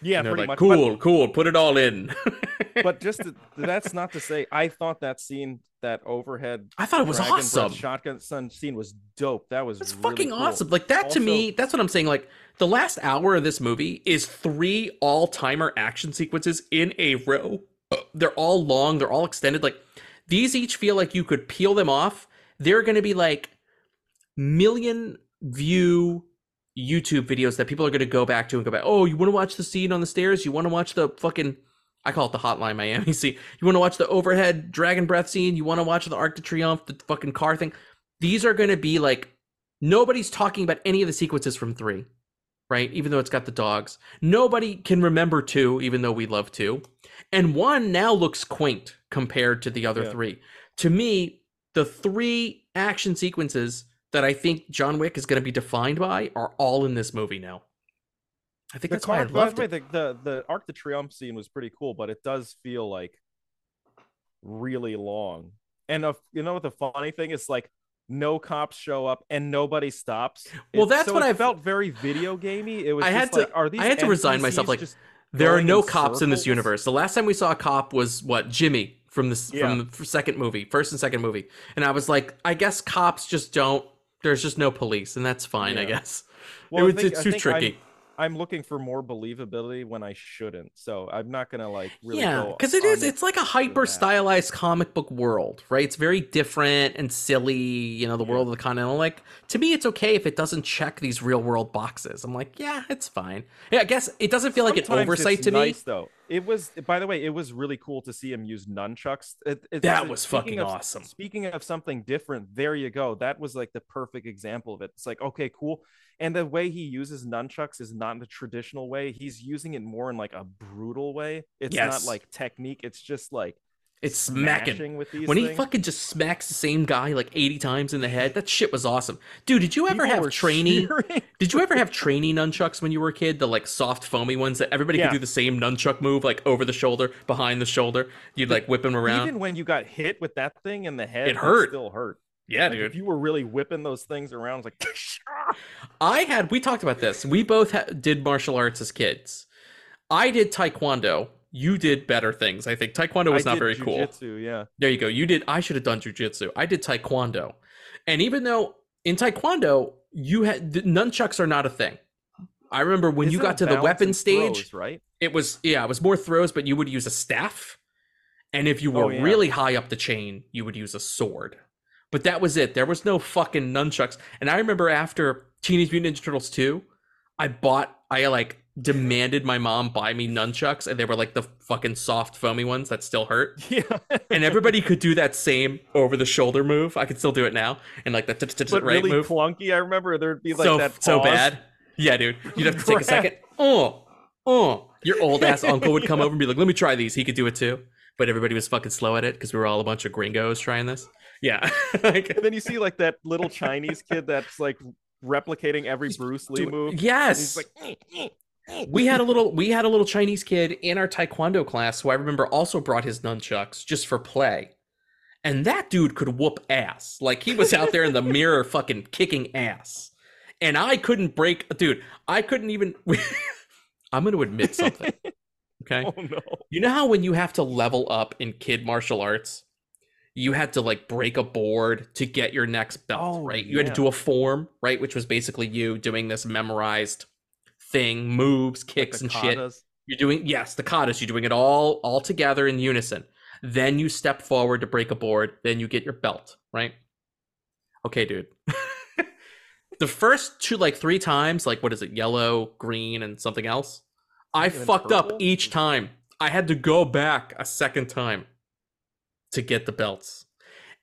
yeah pretty like, much. But- "Cool, cool, put it all in." but just to, that's not to say I thought that scene, that overhead I thought it was awesome. shotgun sun scene was dope. That was It's really fucking cool. awesome. Like that to me, that's what I'm saying. Like the last hour of this movie is three all timer action sequences in a row. They're all long, they're all extended. Like these each feel like you could peel them off. They're going to be like million view YouTube videos that people are going to go back to and go back. Oh, you want to watch the scene on the stairs? You want to watch the fucking I call it the Hotline Miami scene. You want to watch the overhead dragon breath scene? You want to watch the Arc de Triomphe, the fucking car thing? These are going to be like nobody's talking about any of the sequences from three, right? Even though it's got the dogs, nobody can remember two, even though we love two, and one now looks quaint compared to the other Yeah. three. To me, the three action sequences that I think John Wick is going to be defined by are all in this movie now. I think The that's why I loved the, way, it. the, the the Arc de Triomphe scene was pretty cool, but it does feel like really long. And uh, you know what the funny thing is? Like no cops show up and nobody stops. Well, that's so what I've- felt very video gamey. It was. I had to- like, are these I had to resign myself, like, There are no in cops in this universe. The last time we saw a cop was what Jimmy from this Yeah. from the second movie, first and second movie, and I was like, I guess cops just don't. There's just no police, and that's fine. I guess Well, it was, think- it's I too think I'm- tricky. I'm looking for more believability when I shouldn't. So I'm not gonna like really. yeah, because it is. It's like a hyper stylized comic book world, right? It's very different and silly. You know, the world of the continental. Like to me, it's okay if it doesn't check these real world boxes. I'm like, yeah, it's fine. Yeah, I guess it doesn't feel like an Sometimes oversight it's to nice, me. though. It was, by the way, it was really cool to see him use nunchucks. It, it- That so was fucking of- awesome. Speaking of something different, there you go. That was like the perfect example of it. It's like, okay, cool. And the way he uses nunchucks is not in the traditional way. He's using it more in like a brutal way. It's Yes. not like technique. It's just like It's smacking. smashing with these when he things. fucking just smacks the same guy like 80 times in the head that shit was awesome dude did you ever People have trainee did you ever have trainee nunchucks when you were a kid the like soft foamy ones that everybody Yeah. could do the same nunchuck move like over the shoulder behind the shoulder you'd like whip him around Even when you got hit with that thing in the head, It hurt. still hurt. yeah Like, dude if you were really whipping those things around, it's like i had we talked about this we both ha- did martial arts as kids i did taekwondo you did better things i think taekwondo was I not very cool Yeah. There you go. You did. I should have done jujitsu. I did taekwondo, and even though in taekwondo you had the nunchucks are not a thing. I remember when you got to the weapon stage, throws, right? it was yeah, it was more throws, but you would use a staff, and if you were Oh, yeah. really high up the chain, you would use a sword. But that was it. There was no fucking nunchucks. And I remember after Teenage Mutant Ninja Turtles 2, I bought I like demanded my mom buy me nunchucks and they were like the fucking soft foamy ones that still hurt Yeah. and everybody could do that same over the shoulder move. I could still do it now, and like the but right really move. clunky. I remember there'd be like so that so bad. Yeah, dude, you'd have to take a second. Oh, oh, your old ass uncle would come over and be like, "Let me try these." He could do it too, but everybody was fucking slow at it because we were all a bunch of gringos trying this. Yeah, like, And then you see like that little Chinese kid that's like replicating every Bruce Lee move. Yes, He's like, we had a little we had a little Chinese kid in our taekwondo class who I remember also brought his nunchucks just for play. And that dude could whoop ass. Like he was out there in the mirror fucking kicking ass. And I couldn't break dude, I couldn't even I'm going to admit something. Okay. Oh no. You know how when you have to level up in kid martial arts, you had to like break a board to get your next belt, Oh, right? You had to do a form, right? Which was basically you doing this memorized thing, moves, kicks, The and shit. You're doing yes, the katas. You're doing it all all together in unison. Then you step forward to break a board. Then you get your belt, right? Okay, dude. the first two, like three times, like what is it, yellow, green, and something else? I fucked up each time. I had to go back a second time to get the belts.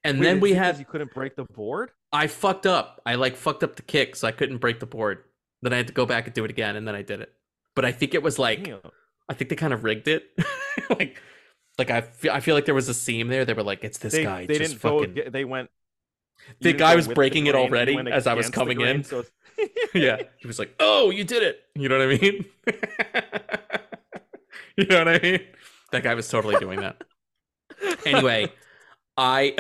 And Wait, then we had you couldn't break the board. I fucked up. I like fucked up the kick, so I couldn't break the board. Then I had to go back and do it again, and then I did it. But I think it was like Damn. I think they kind of rigged it. like, like I feel, I feel like there was a seam there. They were like, "It's this they, guy." they just didn't fucking... go. They went. The guy was breaking it grain, already as I was coming in. so yeah, he was like, "Oh, you did it." You know what I mean? you know what I mean? That guy was totally doing that. Anyway, I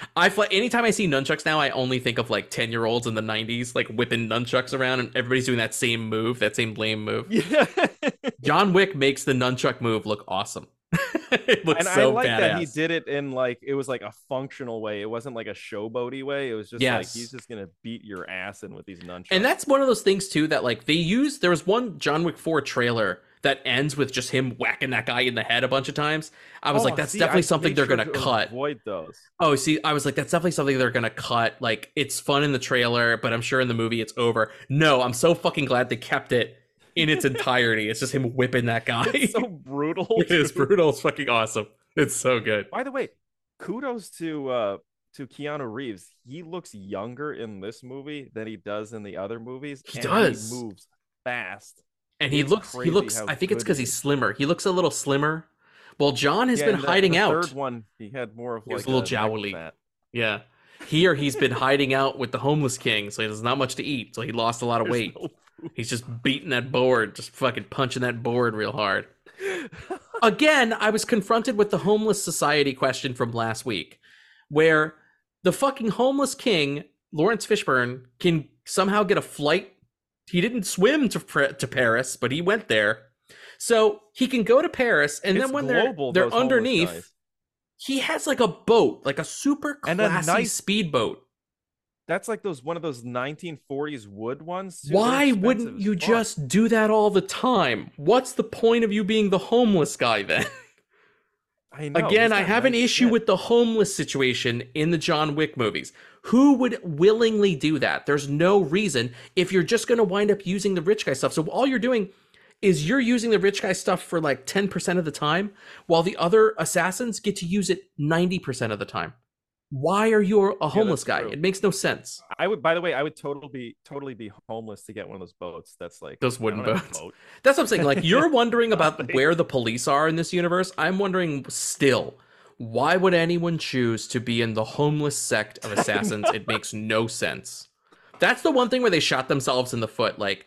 I feel anytime I see nunchucks now, I only think of like ten year olds in the '90s, like whipping nunchucks around, and everybody's doing that same move, that same lame move. yeah. John Wick makes the nunchuck move look awesome. it looks and so I like badass. that he did it in like it was like a functional way. It wasn't like a showboaty way. It was just like he's just gonna beat your ass in with these nunchucks. And that's one of those things too that like they use. There was one John Wick 4 trailer that ends with just him whacking that guy in the head a bunch of times. I was Oh, like, that's see, definitely I something they're sure gonna to cut. Avoid those. Oh, see, I was like, that's definitely something they're gonna cut. Like, it's fun in the trailer, but I'm sure in the movie it's over. No, I'm so fucking glad they kept it in its entirety. it's just him whipping that guy. It's so brutal. it is brutal. It's fucking awesome. It's so good. By the way, kudos to uh to Keanu Reeves. He looks younger in this movie than he does in the other movies. He does. He moves fast. And he It's looks, he looks. I think it's because he's slimmer. He looks a little slimmer. Well, John has Yeah, been the- hiding the out. Third one, he had more of He like a little jowly. Yeah. Here he's been hiding out with the homeless king, so there's not much to eat. So he lost a lot of There's weight. no He's just beating that board, just fucking punching that board real hard. Again, I was confronted with the homeless society question from last week, where the fucking homeless king, Laurence Fishburne, can somehow get a flight. He didn't swim to to Paris, but he went there. So he can go to Paris, and It's then when global, they're they're underneath, he has like a boat, like a super And a classy nice- speedboat. That's like those one of those 1940s wood ones. Why wouldn't you just do that all the time? What's the point of you being the homeless guy then? I know, Again, I have an issue shit. with the homeless situation in the John Wick movies. Who would willingly do that? There's no reason if you're just going to wind up using the rich guy stuff. So all you're doing is you're using the rich guy stuff for like 10% of the time, while the other assassins get to use it 90% of the time. Why are you a homeless that's guy? true. It makes no sense. I would. By the way, I would totally be totally be homeless to get one of those boats. That's like Those wooden don't have a boats. boat. That's what I'm saying. Like you're wondering about where the police are in this universe. I'm wondering still, why would anyone choose to be in the homeless sect of assassins? It makes no sense. That's the one thing where they shot themselves in the foot. Like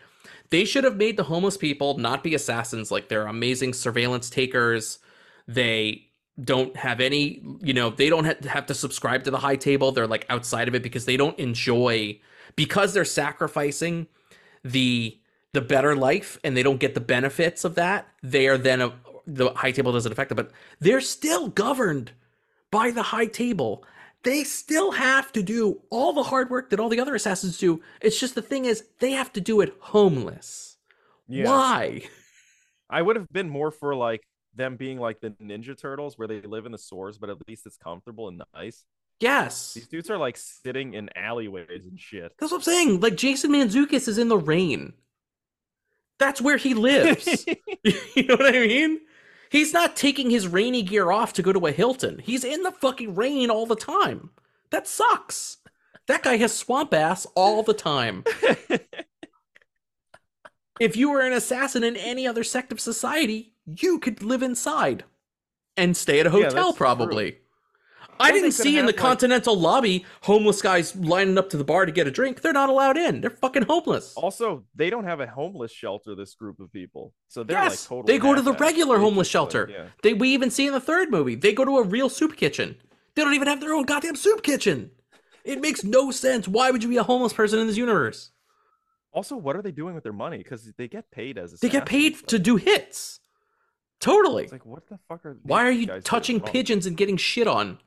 they should have made the homeless people not be assassins. Like they're amazing surveillance takers. They don't have any, you know, they don't ha- have to subscribe to the high table. They're like outside of it because they don't enjoy because they're sacrificing the the better life and they don't get the benefits of that they are then a, the high table doesn't affect them. But they're still governed by the high table. They still have to do all the hard work that all the other assassins do. It's just the thing is they have to do it homeless. Yeah. why? I would have been more for like them being like the Ninja Turtles, where they live in the sewers, but at least it's comfortable and nice. yes These dudes are like sitting in alleyways and shit. that's what i'm saying like jason mantzoukas is in the rain that's where he lives you know what I mean? He's not taking his rainy gear off to go to a Hilton. He's in the fucking rain all the time. That sucks. That guy has swamp ass all the time. if you were an assassin in any other sect of society, you could live inside and stay at a hotel, that's probably. true. I didn't see in the like- Continental lobby homeless guys lining up to the bar to get a drink. They're not allowed in. They're fucking homeless. also, they don't have a homeless shelter. This group of people, so they're yes, like totally. they go to the regular homeless shelter. yeah. They we even see in the third movie. They go to a real soup kitchen. They don't even have their own goddamn soup kitchen. It makes no sense. Why would you be a homeless person in this universe? Also, what are they doing with their money? Because they get paid as a They get paid to do hits. Totally. It's like, what the fuck are? Why are you touching oh. pigeons and getting shit on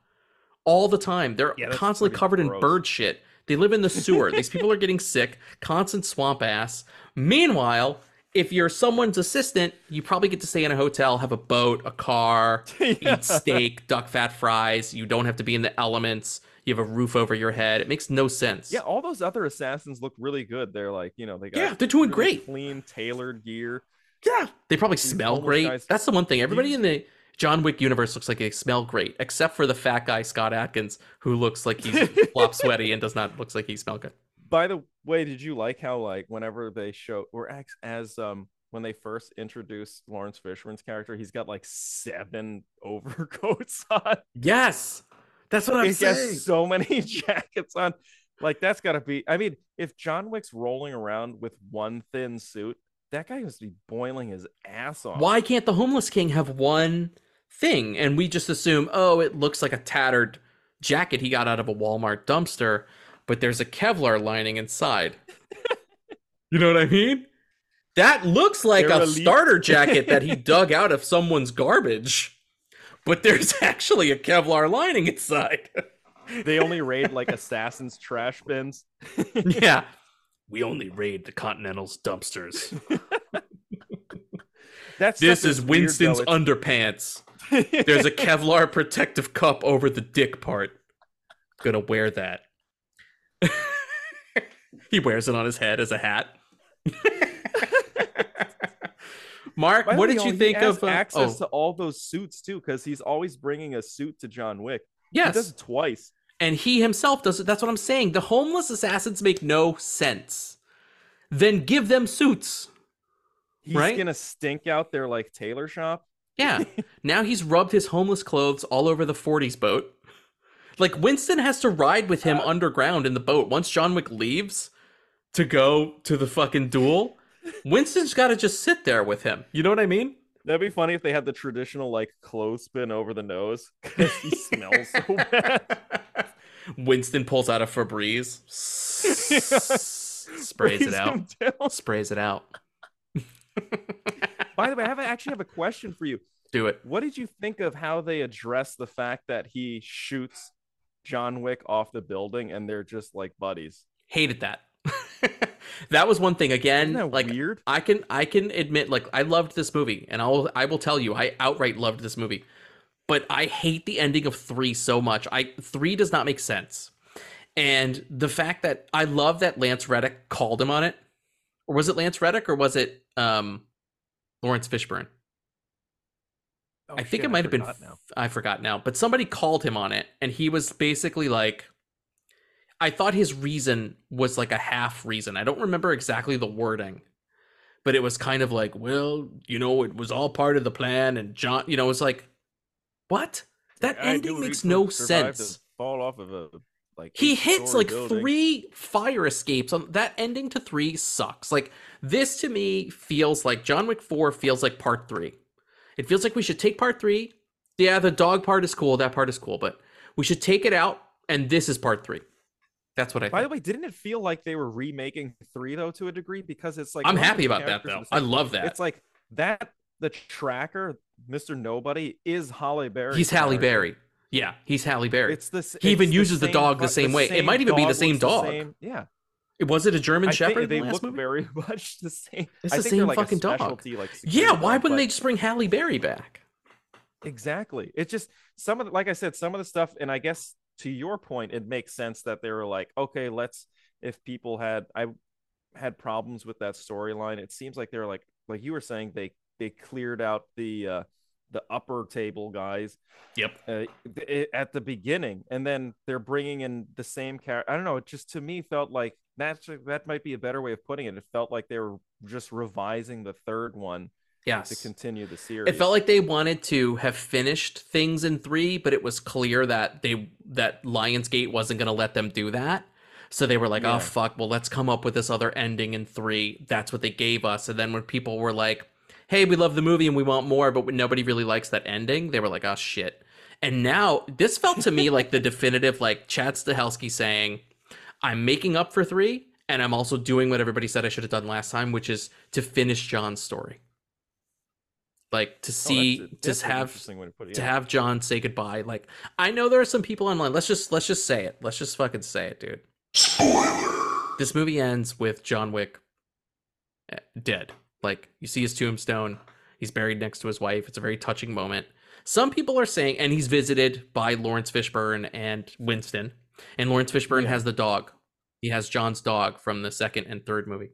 all the time? They're Yeah, constantly covered in bird shit. They live in the sewer. These people are getting sick, constant swamp ass. Meanwhile, if you're someone's assistant, you probably get to stay in a hotel, have a boat, a car, Yeah. eat steak, duck fat fries. You don't have to be in the elements. You have a roof over your head. It makes no sense. Yeah, all those other assassins look really good. They're like, you know, they got Yeah, they're doing really great. clean, tailored gear. Yeah. They probably smell great. guys- That's the one thing. Everybody in the John Wick universe looks like they smell great, except for the fat guy Scott Adkins, who looks like he's flop sweaty and does not looks like he smell good. By the way, did you like how like whenever they show or ex- as um when they first introduced Laurence Fishburne's character, he's got like seven overcoats on. Yes, that's what I'm He saying. so many jackets on. Like that's gotta be. I mean, if John Wick's rolling around with one thin suit, that guy must be boiling his ass off. Why can't the homeless king have one thing? And we just assume, oh, it looks like a tattered jacket he got out of a Walmart dumpster, but there's a Kevlar lining inside. you know what I mean? That looks like They're a elite. starter jacket that he dug out of someone's garbage, but there's actually a Kevlar lining inside. They only raid like assassins' trash bins. yeah. We only raid the Continental's dumpsters. That's This is Winston's underpants. There's a Kevlar protective cup over the dick part. Gonna wear that. he wears it on his head as a hat. Mark, By what way, did you he think has of? Uh, access oh, to all those suits too? Because he's always bringing a suit to John Wick. He does yes, it twice. And he himself does it. That's what I'm saying. The homeless assassins make no sense. Then give them suits. He's Right? gonna stink out their like tailor shop. Yeah. now he's rubbed his homeless clothes all over the 40s boat. Like Winston has to ride with him uh. underground in the boat once John Wick leaves to go to the fucking duel. Winston's got to just sit there with him. You know what I mean? That'd be funny if they had the traditional like clothespin over the nose because he smells so bad. Winston pulls out a Febreze, sprays it out, sprays it out. By the way, I have, I actually have a question for you. Do it. What did you think of how they address the fact that he shoots John Wick off the building and they're just like buddies? Hated that. that was one thing again. Like weird? I can I can admit like I loved this movie and I'll I will tell you I outright loved this movie. But I hate the ending of 3 so much. I 3 does not make sense. And the fact that I love that Lance Reddick called him on it. Or was it Lance Reddick or was it um Laurence Fishburne? Oh, I think shit, it might have been now. I forgot now, but somebody called him on it and he was basically like I thought his reason was like a half reason. I don't remember exactly the wording. But it was kind of like, well, you know, it was all part of the plan and John, you know, it's like what? That I ending makes no sense. Fall off of a like He hits like building. three fire escapes. On that ending to three sucks. Like this to me feels like John Wick Four feels like part three. It feels like we should take part three. Yeah, the dog part is cool. That part is cool, but we should take it out, and this is part three. That's what I. By the way, didn't it feel like they were remaking three though to a degree because it's like I'm happy about that though. I love that. It's like that. The tracker, Mr. Nobody, is Halle Berry. he's Halle Berry. Yeah, he's Halle Berry. It's this. He even it's uses the dog the same way. It might even be the same looks the dog. same- Yeah, was it a German I Shepherd? they the look movie? very much the same. It's I the think same like fucking dog. Like Yeah, why dog, wouldn't they just bring Halle Berry back? Exactly. It's just some of the, like I said, some of the stuff, and I guess to your point, it makes sense that they were like, okay, let's if people had I had problems with that storyline, it seems like they're like like you were saying, they they cleared out the uh the upper table guys Yep. uh, at the beginning, and then they're bringing in the same character. I don't know. It just to me felt like that's that might be a better way of putting it. It felt like they were just revising the third one Yes. to continue the series. It felt like they wanted to have finished things in three, but it was clear that they that Lionsgate wasn't going to let them do that. So they were like, oh, Yeah. "Oh fuck! Well, let's come up with this other ending in three. That's what they gave us." And then when people were like, "Hey, we love the movie and we want more," but nobody really likes that ending, they were like, "Oh shit!" And now this felt to me like the definitive, like Chad Stahelski saying, "I'm making up for three, and I'm also doing what everybody said I should have done last time, which is to finish John's story." Like to Oh, see that's a- to have interesting way to put it. to have John say goodbye. Like I know there are some people online. Let's just let's just say it. Let's just fucking say it, dude. This movie ends with John Wick eh, dead. Like you see his tombstone. He's buried next to his wife. It's a very touching moment. Some people are saying, and he's visited by Laurence Fishburne and Winston. And Laurence Fishburne Yeah. has the dog. He has John's dog from the second and third movie.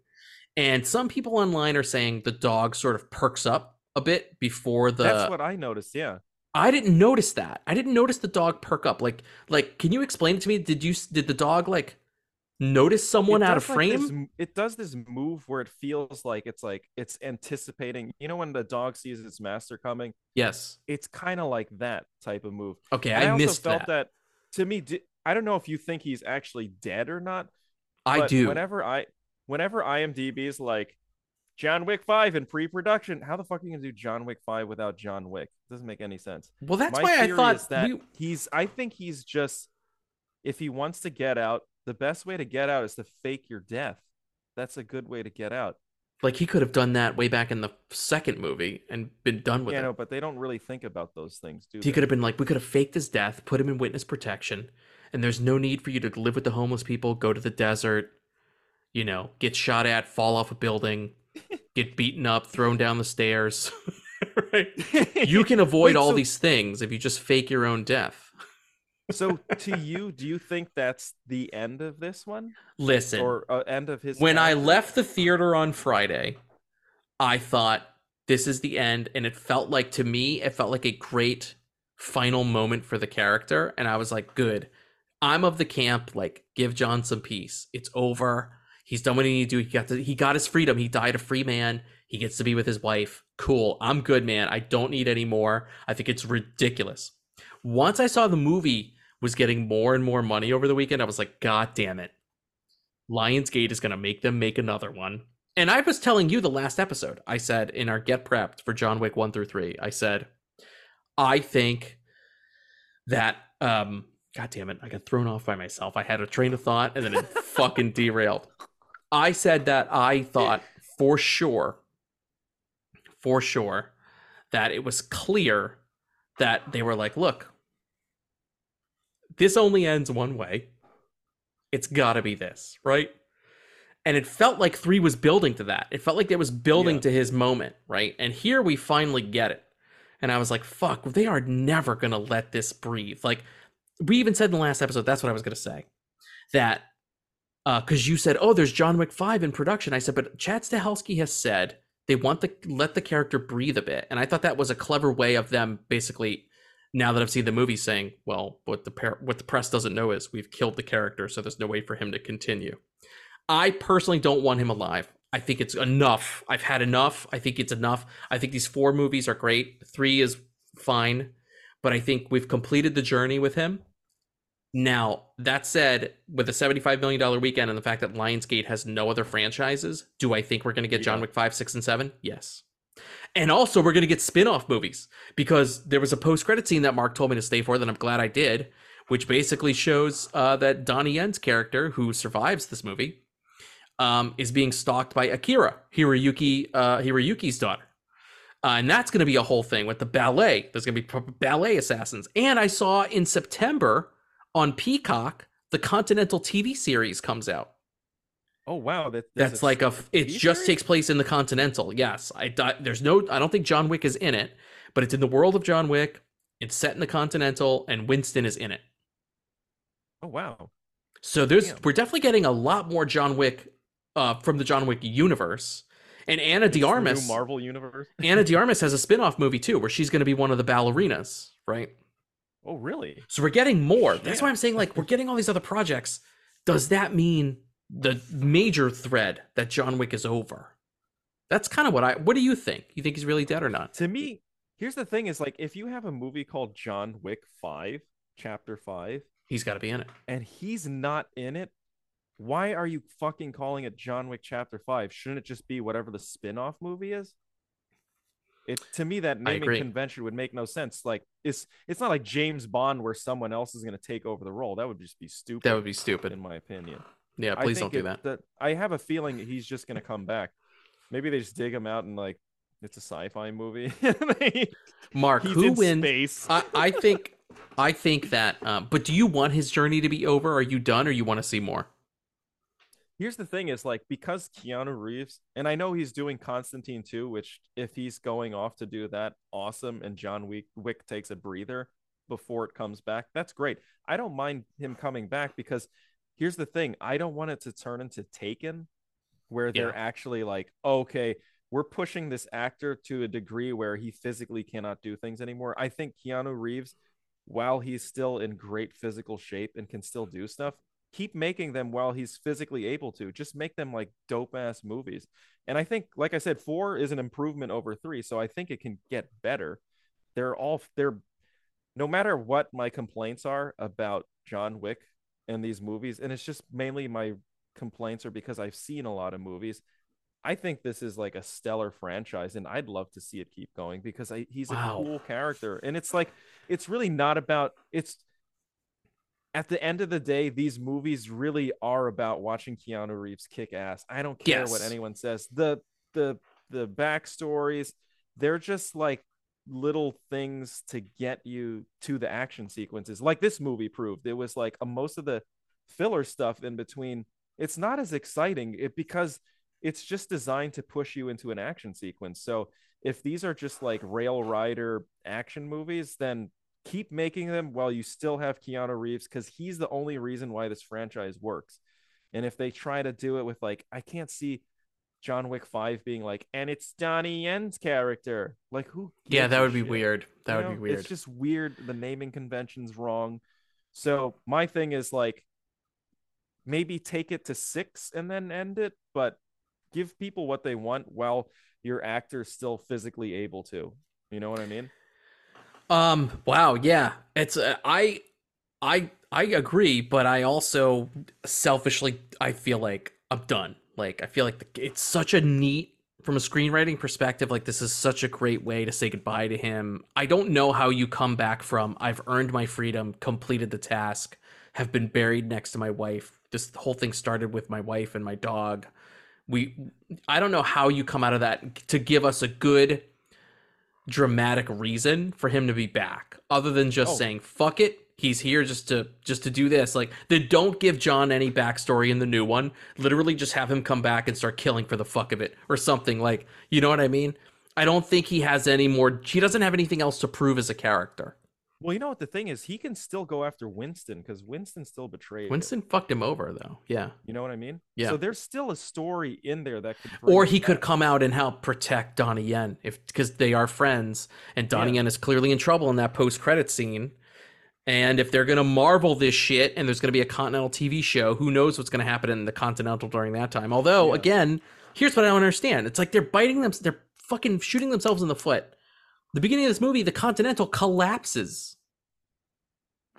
And some people online are saying the dog sort of perks up a bit before the That's what I noticed. Yeah. I didn't notice that. I didn't notice the dog perk up. Like, like, can you explain it to me? Did you did the dog like notice someone out of like, this frame? m- it does this move where it feels like it's like it's anticipating. You know when the dog sees its master coming, yes. it's kind of like that type of move. Okay, And I, also missed felt that. that. To me, I don't know if you think he's actually dead or not. I do. Whenever I, whenever IMDb is like John Wick Five in pre-production, how the fuck are you gonna do John Wick Five without John Wick? It doesn't make any sense. well, that's My why I thought that we, he's. I think he's just. If he wants to get out, the best way to get out is to fake your death. That's a good way to get out. like he could have done that way back in the second movie and been done with Yeah, it. no, but they don't really think about those things, do he they? could have been like, we could have faked his death, put him in witness protection, and there's no need for you to live with the homeless people, go to the desert, you know, get shot at, fall off a building, get beaten up, thrown down the stairs. right? You can avoid Wait, all so- these things if you just fake your own death. So, to you, do you think that's the end of this one, Listen, or uh, end of his? when I left the theater on Friday, I thought this is the end, and it felt like to me, it felt like a great final moment for the character, and I was like, good. I'm of the camp, like, give John some peace. It's over. He's done what he needed to do. He got to, he got his freedom. He died a free man. He gets to be with his wife. Cool. I'm good, man. I don't need any more. I think it's ridiculous. Once I saw the movie was getting more and more money over the weekend, I was like, God damn it. Lionsgate is going to make them make another one. And I was telling you the last episode, I said in our Get Prepped for John Wick 1 through 3, I said, I think that, um, God damn it, I got thrown off by myself. I had a train of thought and then it fucking derailed. I said that I thought for sure, for sure, that it was clear that they were like, look, this only ends one way. It's got to be this, right? And it felt like three was building to that. It felt like it was building Yeah. to his moment, right? And here we finally get it. And I was like, fuck, they are never going to let this breathe. Like, we even said in the last episode, that's what I was going to say. That, Uh, because you said, oh, there's John Wick 5 in production. I said, but Chad Stahelski has said they want to let the character breathe a bit. And I thought that was a clever way of them basically now that I've seen the movie, saying, "Well, what the par- what the press doesn't know is we've killed the character, so there's no way for him to continue." I personally don't want him alive. I think it's enough. I've had enough. I think it's enough. I think these four movies are great. Three is fine, but I think we've completed the journey with him. Now, that said, with a $75 million weekend and the fact that Lionsgate has no other franchises, do I think we're going to get John Yeah. Wick 5, 6, and 7? Yes. And also, we're going to get spin off movies because there was a post credit scene that Mark told me to stay for that I'm glad I did, which basically shows uh, that Donnie Yen's character, who survives this movie, um, is being stalked by Akira, Hiroyuki, uh, Hiroyuki's daughter. Uh, and that's going to be a whole thing with the ballet. There's going to be ballet assassins. And I saw in September on Peacock, the Continental TV series comes out. Oh wow, that That's like a. It TV just series? takes place in the Continental. Yes, I. There's no. I don't think John Wick is in it, but it's in the world of John Wick. It's set in the Continental, and Winston is in it. Oh wow. So there's. Damn. We're definitely getting a lot more John Wick, uh, from the John Wick universe. And Ana It's de Armas. Marvel universe. Ana de Armas has a spin-off movie too, where she's going to be one of the ballerinas, right? Oh really? So we're getting more. That's why I'm saying like we're getting all these other projects. Does that mean the major thread that John Wick is over? That's kind of what I. What do you think? You think he's really dead or not? To me, here's the thing: is like if you have a movie called John Wick Five, Chapter Five, He's got to be in it. and he's not in it, why are you fucking calling it John Wick Chapter Five? Shouldn't it just be whatever the spin-off movie is? It to me that naming convention would make no sense. Like it's it's not like James Bond where someone else is going to take over the role. That would just be stupid. That would be stupid. in my opinion. Yeah, please don't do it- that. I have a feeling he's just going to come back. Maybe they just dig him out and like It's a sci-fi movie. Mark, who wins? space. I, I think, I think that. Um, but do you want his journey to be over? Are you done, or you want to see more? Here's the thing: is like because Keanu Reeves, and I know he's doing Constantine too. Which, if he's going off to do that, awesome. And John Wick, Wick takes a breather before it comes back. That's great. I don't mind him coming back because here's the thing: I don't want it to turn into Taken, where they're Yeah. actually like, okay, we're pushing this actor to a degree where he physically cannot do things anymore. I think Keanu Reeves, while he's still in great physical shape and can still do stuff, keep making them while he's physically able to. Just make them like dope ass movies. And I think, like I said, four is an improvement over three. So I think it can get better. They're all they're no matter what my complaints are about John Wick and these movies, and it's just mainly my complaints are because I've seen a lot of movies. I think this is like a stellar franchise, and I'd love to see it keep going because I, he's Wow. a cool character. And it's like, it's really not about it's at the end of the day, these movies really are about watching Keanu Reeves kick ass. I don't care what anyone says. The the the backstories, they're just like little things to get you to the action sequences. Like this movie proved. It was like a, most of the filler stuff in between. It's not as exciting it, because it's just designed to push you into an action sequence. So if these are just like rail rider action movies, then keep making them while you still have Keanu Reeves because he's the only reason why this franchise works. And if they try to do it with like, I can't see John Wick 5 being like, and it's Donnie Yen's character. Like, who? Yeah, that would be weird. That You would know, be weird. It's just weird. The naming convention's wrong. So my thing is like, maybe take it to six and then end it, but give people what they want while your actor's still physically able to. You know what I mean? Um. Wow. Yeah. It's. Uh, I. I. I agree, but I also selfishly I feel like I'm done. Like I feel like the, it's such a neat from a screenwriting perspective. Like this is such a great way to say goodbye to him. I don't know how you come back from I've earned my freedom, completed the task, have been buried next to my wife. This whole thing started with my wife and my dog. We. I don't know how you come out of that to give us a good dramatic reason for him to be back other than just Oh. saying fuck it he's here just to just to do this. Like then don't give john any backstory in the new one. Literally just have him come back and start killing for the fuck of it or something. Like you know what i mean? I don't think he has any more he doesn't have anything else to prove as a character Well, you know what the thing is, he can still go after Winston because Winston still betrayed. him. winston fucked him over though yeah You know what I mean? Yeah. So there's still a story in there that could. or he could back. come out and help protect Donnie Yen if because they are friends, and Donnie Yeah. Yen is clearly in trouble in that post credit scene. And if they're gonna marvel this shit, and there's gonna be a Continental TV show, who knows what's gonna happen in the Continental during that time? Although, Yeah. again, here's what I don't understand: it's like they're biting them, they're fucking shooting themselves in the foot. The beginning of this movie, the Continental collapses.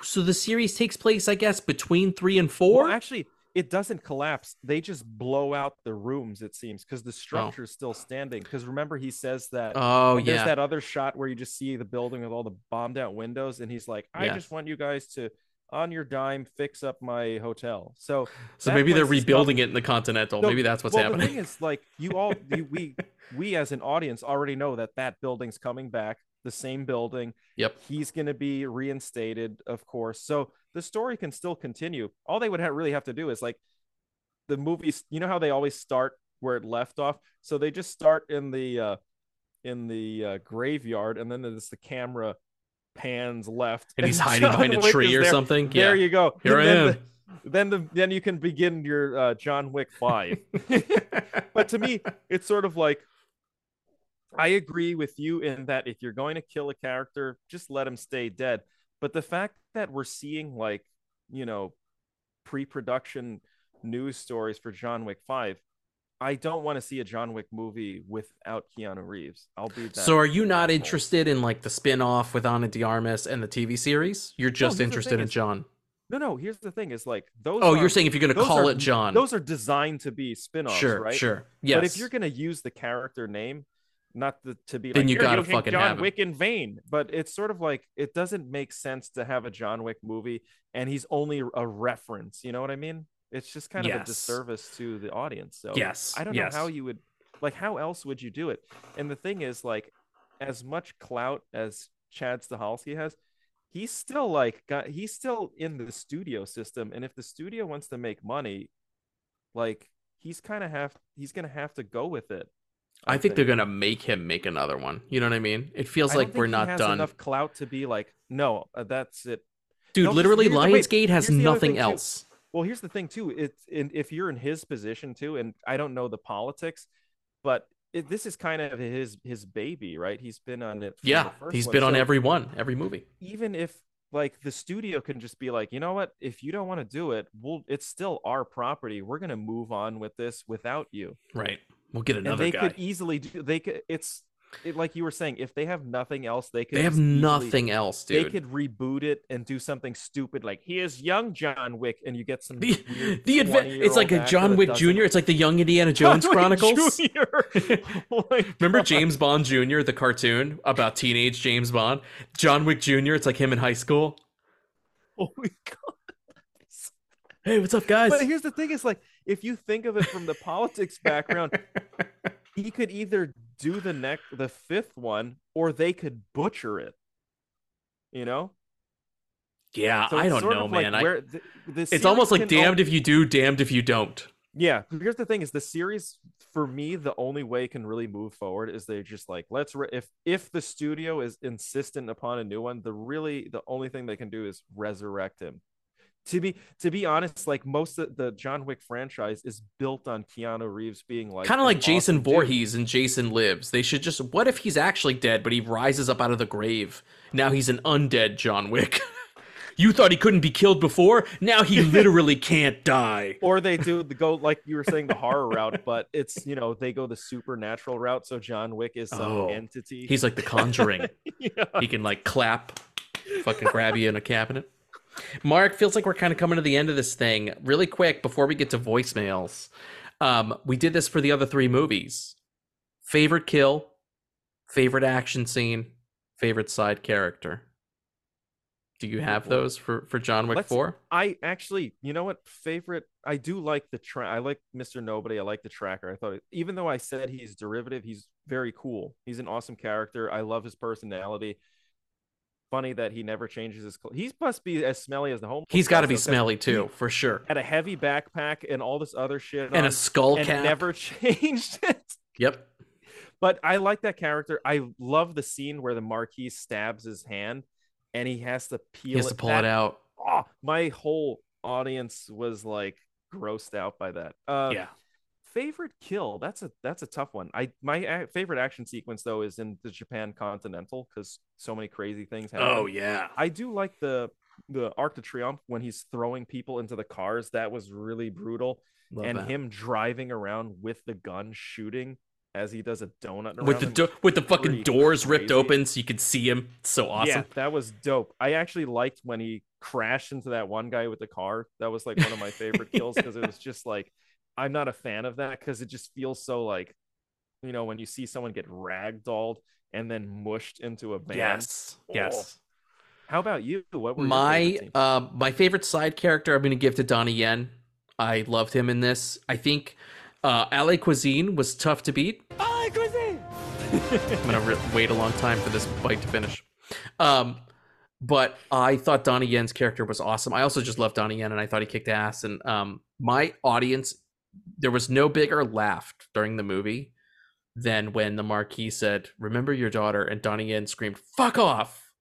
So the series takes place, I guess, between three and four. Well, actually, it doesn't collapse. They just blow out the rooms. It seems because the oh. structure's still standing. Because remember, he says that. oh there's yeah, that other shot where you just see the building with all the bombed out windows, and he's like, "I Yes. just want you guys to, on your dime, fix up my hotel." So, so maybe they're rebuilding it in the Continental. No, maybe that's what's well, happening. The thing is, like, you all, you, we, we as an audience already know that that building's coming back, the same building. Yep. He's going to be reinstated, of course. So the story can still continue. All they would really have to do is like the movies. You know how they always start where it left off. So they just start in the uh, in the uh, graveyard, and then there's the camera pans left, and he's hiding John behind a tree or there. something. There you go. Here And I then am. the- then the then you can begin your uh, John Wick five. but to me, it's sort of like I agree with you in that if you're going to kill a character, just let him stay dead. But the fact that we're seeing like you know pre-production news stories for John Wick five. I don't want to see a John Wick movie without Keanu Reeves. I'll be that. So are you not interested in like the spin-off with Ana de Armas and the TV series? You're just here's the interested in is- John. No, no. Here's the thing: is like those. Oh, are- you're saying if you're gonna call are- it John. Those are designed to be spin-offs, sure, right? sure. Yes. But if you're gonna use the character name, not the, to be Then like you "You're gotta using fucking John have him." Wick in vain, but it's sort of like it doesn't make sense to have a John Wick movie and he's only a reference. You know what I mean? It's just kind of a disservice to the audience. So Yes, I don't yes. know how you would Like, how else would you do it? And the thing is, like, as much clout as Chad Stahelski has, he's still like got he's still in the studio system. And if the studio wants to make money, like he's kind of have he's gonna have to go with it. I think they're gonna make him make another one. You know what I mean? It feels like we're not done. enough clout to be like, no, uh, that's it. Dude, No, literally, here's the- wait, Lionsgate has here's the other nothing thing, too. else. Well, here's the thing too. It's in, if you're in his position too, and I don't know the politics, but it, this is kind of his his baby, right? He's been on it. Yeah, he's one. been on every one, every movie. Even if like the studio can just be like, you know what? If you don't want to do it, we'll. It's still our property. We're gonna move on with this without you. Right. We'll get and another they guy. could easily do. They could. It's it, like you were saying. If they have nothing else, they could. They have easily- nothing else, They could reboot it and do something stupid like here's young John Wick, and you get some. The, the adve- it's like a John Wick Jr. It's like the Young Indiana Jones John Chronicles. Jr. Oh Remember James Bond Jr., the cartoon about teenage James Bond? John Wick Jr., it's like him in high school. Oh my god! Hey, what's up, guys? But here's the thing: is like if you think of it from the politics background, he could either do the next, the fifth one, or they could butcher it. You know? yeah, So I don't know, like man. Where the, the it's almost like damned o- if you do, damned if you don't. Yeah, here's the thing: is the series for me the only way can really move forward is they just like let's re- if if the studio is insistent upon a new one, the really the only thing they can do is resurrect him. To be to be honest, like most of the John Wick franchise is built on Keanu Reeves being like kind of like Jason awesome dude. Voorhees and Jason Lives. They should just. What if he's actually dead, but he rises up out of the grave? Now he's an undead John Wick. you thought he couldn't be killed before? Now he literally can't die. Or they do the go like you were saying the horror route, but it's you know they go the supernatural route. So John Wick is some Oh, entity. He's like the Conjuring. yeah. he can like clap, fucking grab you in a cabinet. Mark feels like we're kind of coming to the end of this thing really quick before we get to voicemails. Um, we did this for the other three movies. Favorite kill, favorite action scene, favorite side character. Do you have those for for John Wick Let's- Four? I actually, you know what? Favorite, I do like the tra- I like Mr. Nobody. I like the tracker. I thought, even though I said he's derivative, he's very cool. He's an awesome character. I love his personality. Funny that he never changes his clothes. He must be as smelly as the home. He's got to be smelly too, for sure. Had a heavy backpack and all this other shit, And on, a skull and cap. never changed it. Yep. But I like that character. I love the scene where the Marquis stabs his hand, and he has to peel He has it. to pull That it out. oh, my whole audience was like grossed out by that. Uh, yeah. Favorite kill? That's a that's a tough one. I my a- favorite action sequence though is in the Japan Continental because so many crazy things oh, happen. Oh yeah. I do like the the Arc de Triomphe when he's throwing people into the cars. That was really brutal. Love and that. him driving around with the gun shooting as he does a donut around with the do- with the fucking doors ripped open so you could see him. So awesome. Yeah, that was dope. I actually liked when he crashed into that one guy with the car. That was like one of my favorite kills because it was just like I'm not a fan of that because it just feels so like you know when you see someone get ragdolled and then mushed into a van. Yes. Oh, Yes. How about you? What were my favorite uh, my favorite side character I'm going to give to Donnie Yen. I loved him in this. I think uh, Ale Cuisine was tough to beat. Ale Cuisine. I'm going to re- wait a long time for this bite to finish. Um, but I thought Donnie Yen's character was awesome. I also just love Donnie Yen, and I thought he kicked ass. And um, my audience, there was no bigger laugh during the movie than when the Marquis said, "Remember your daughter," and Donnie Yen screamed, "Fuck off!"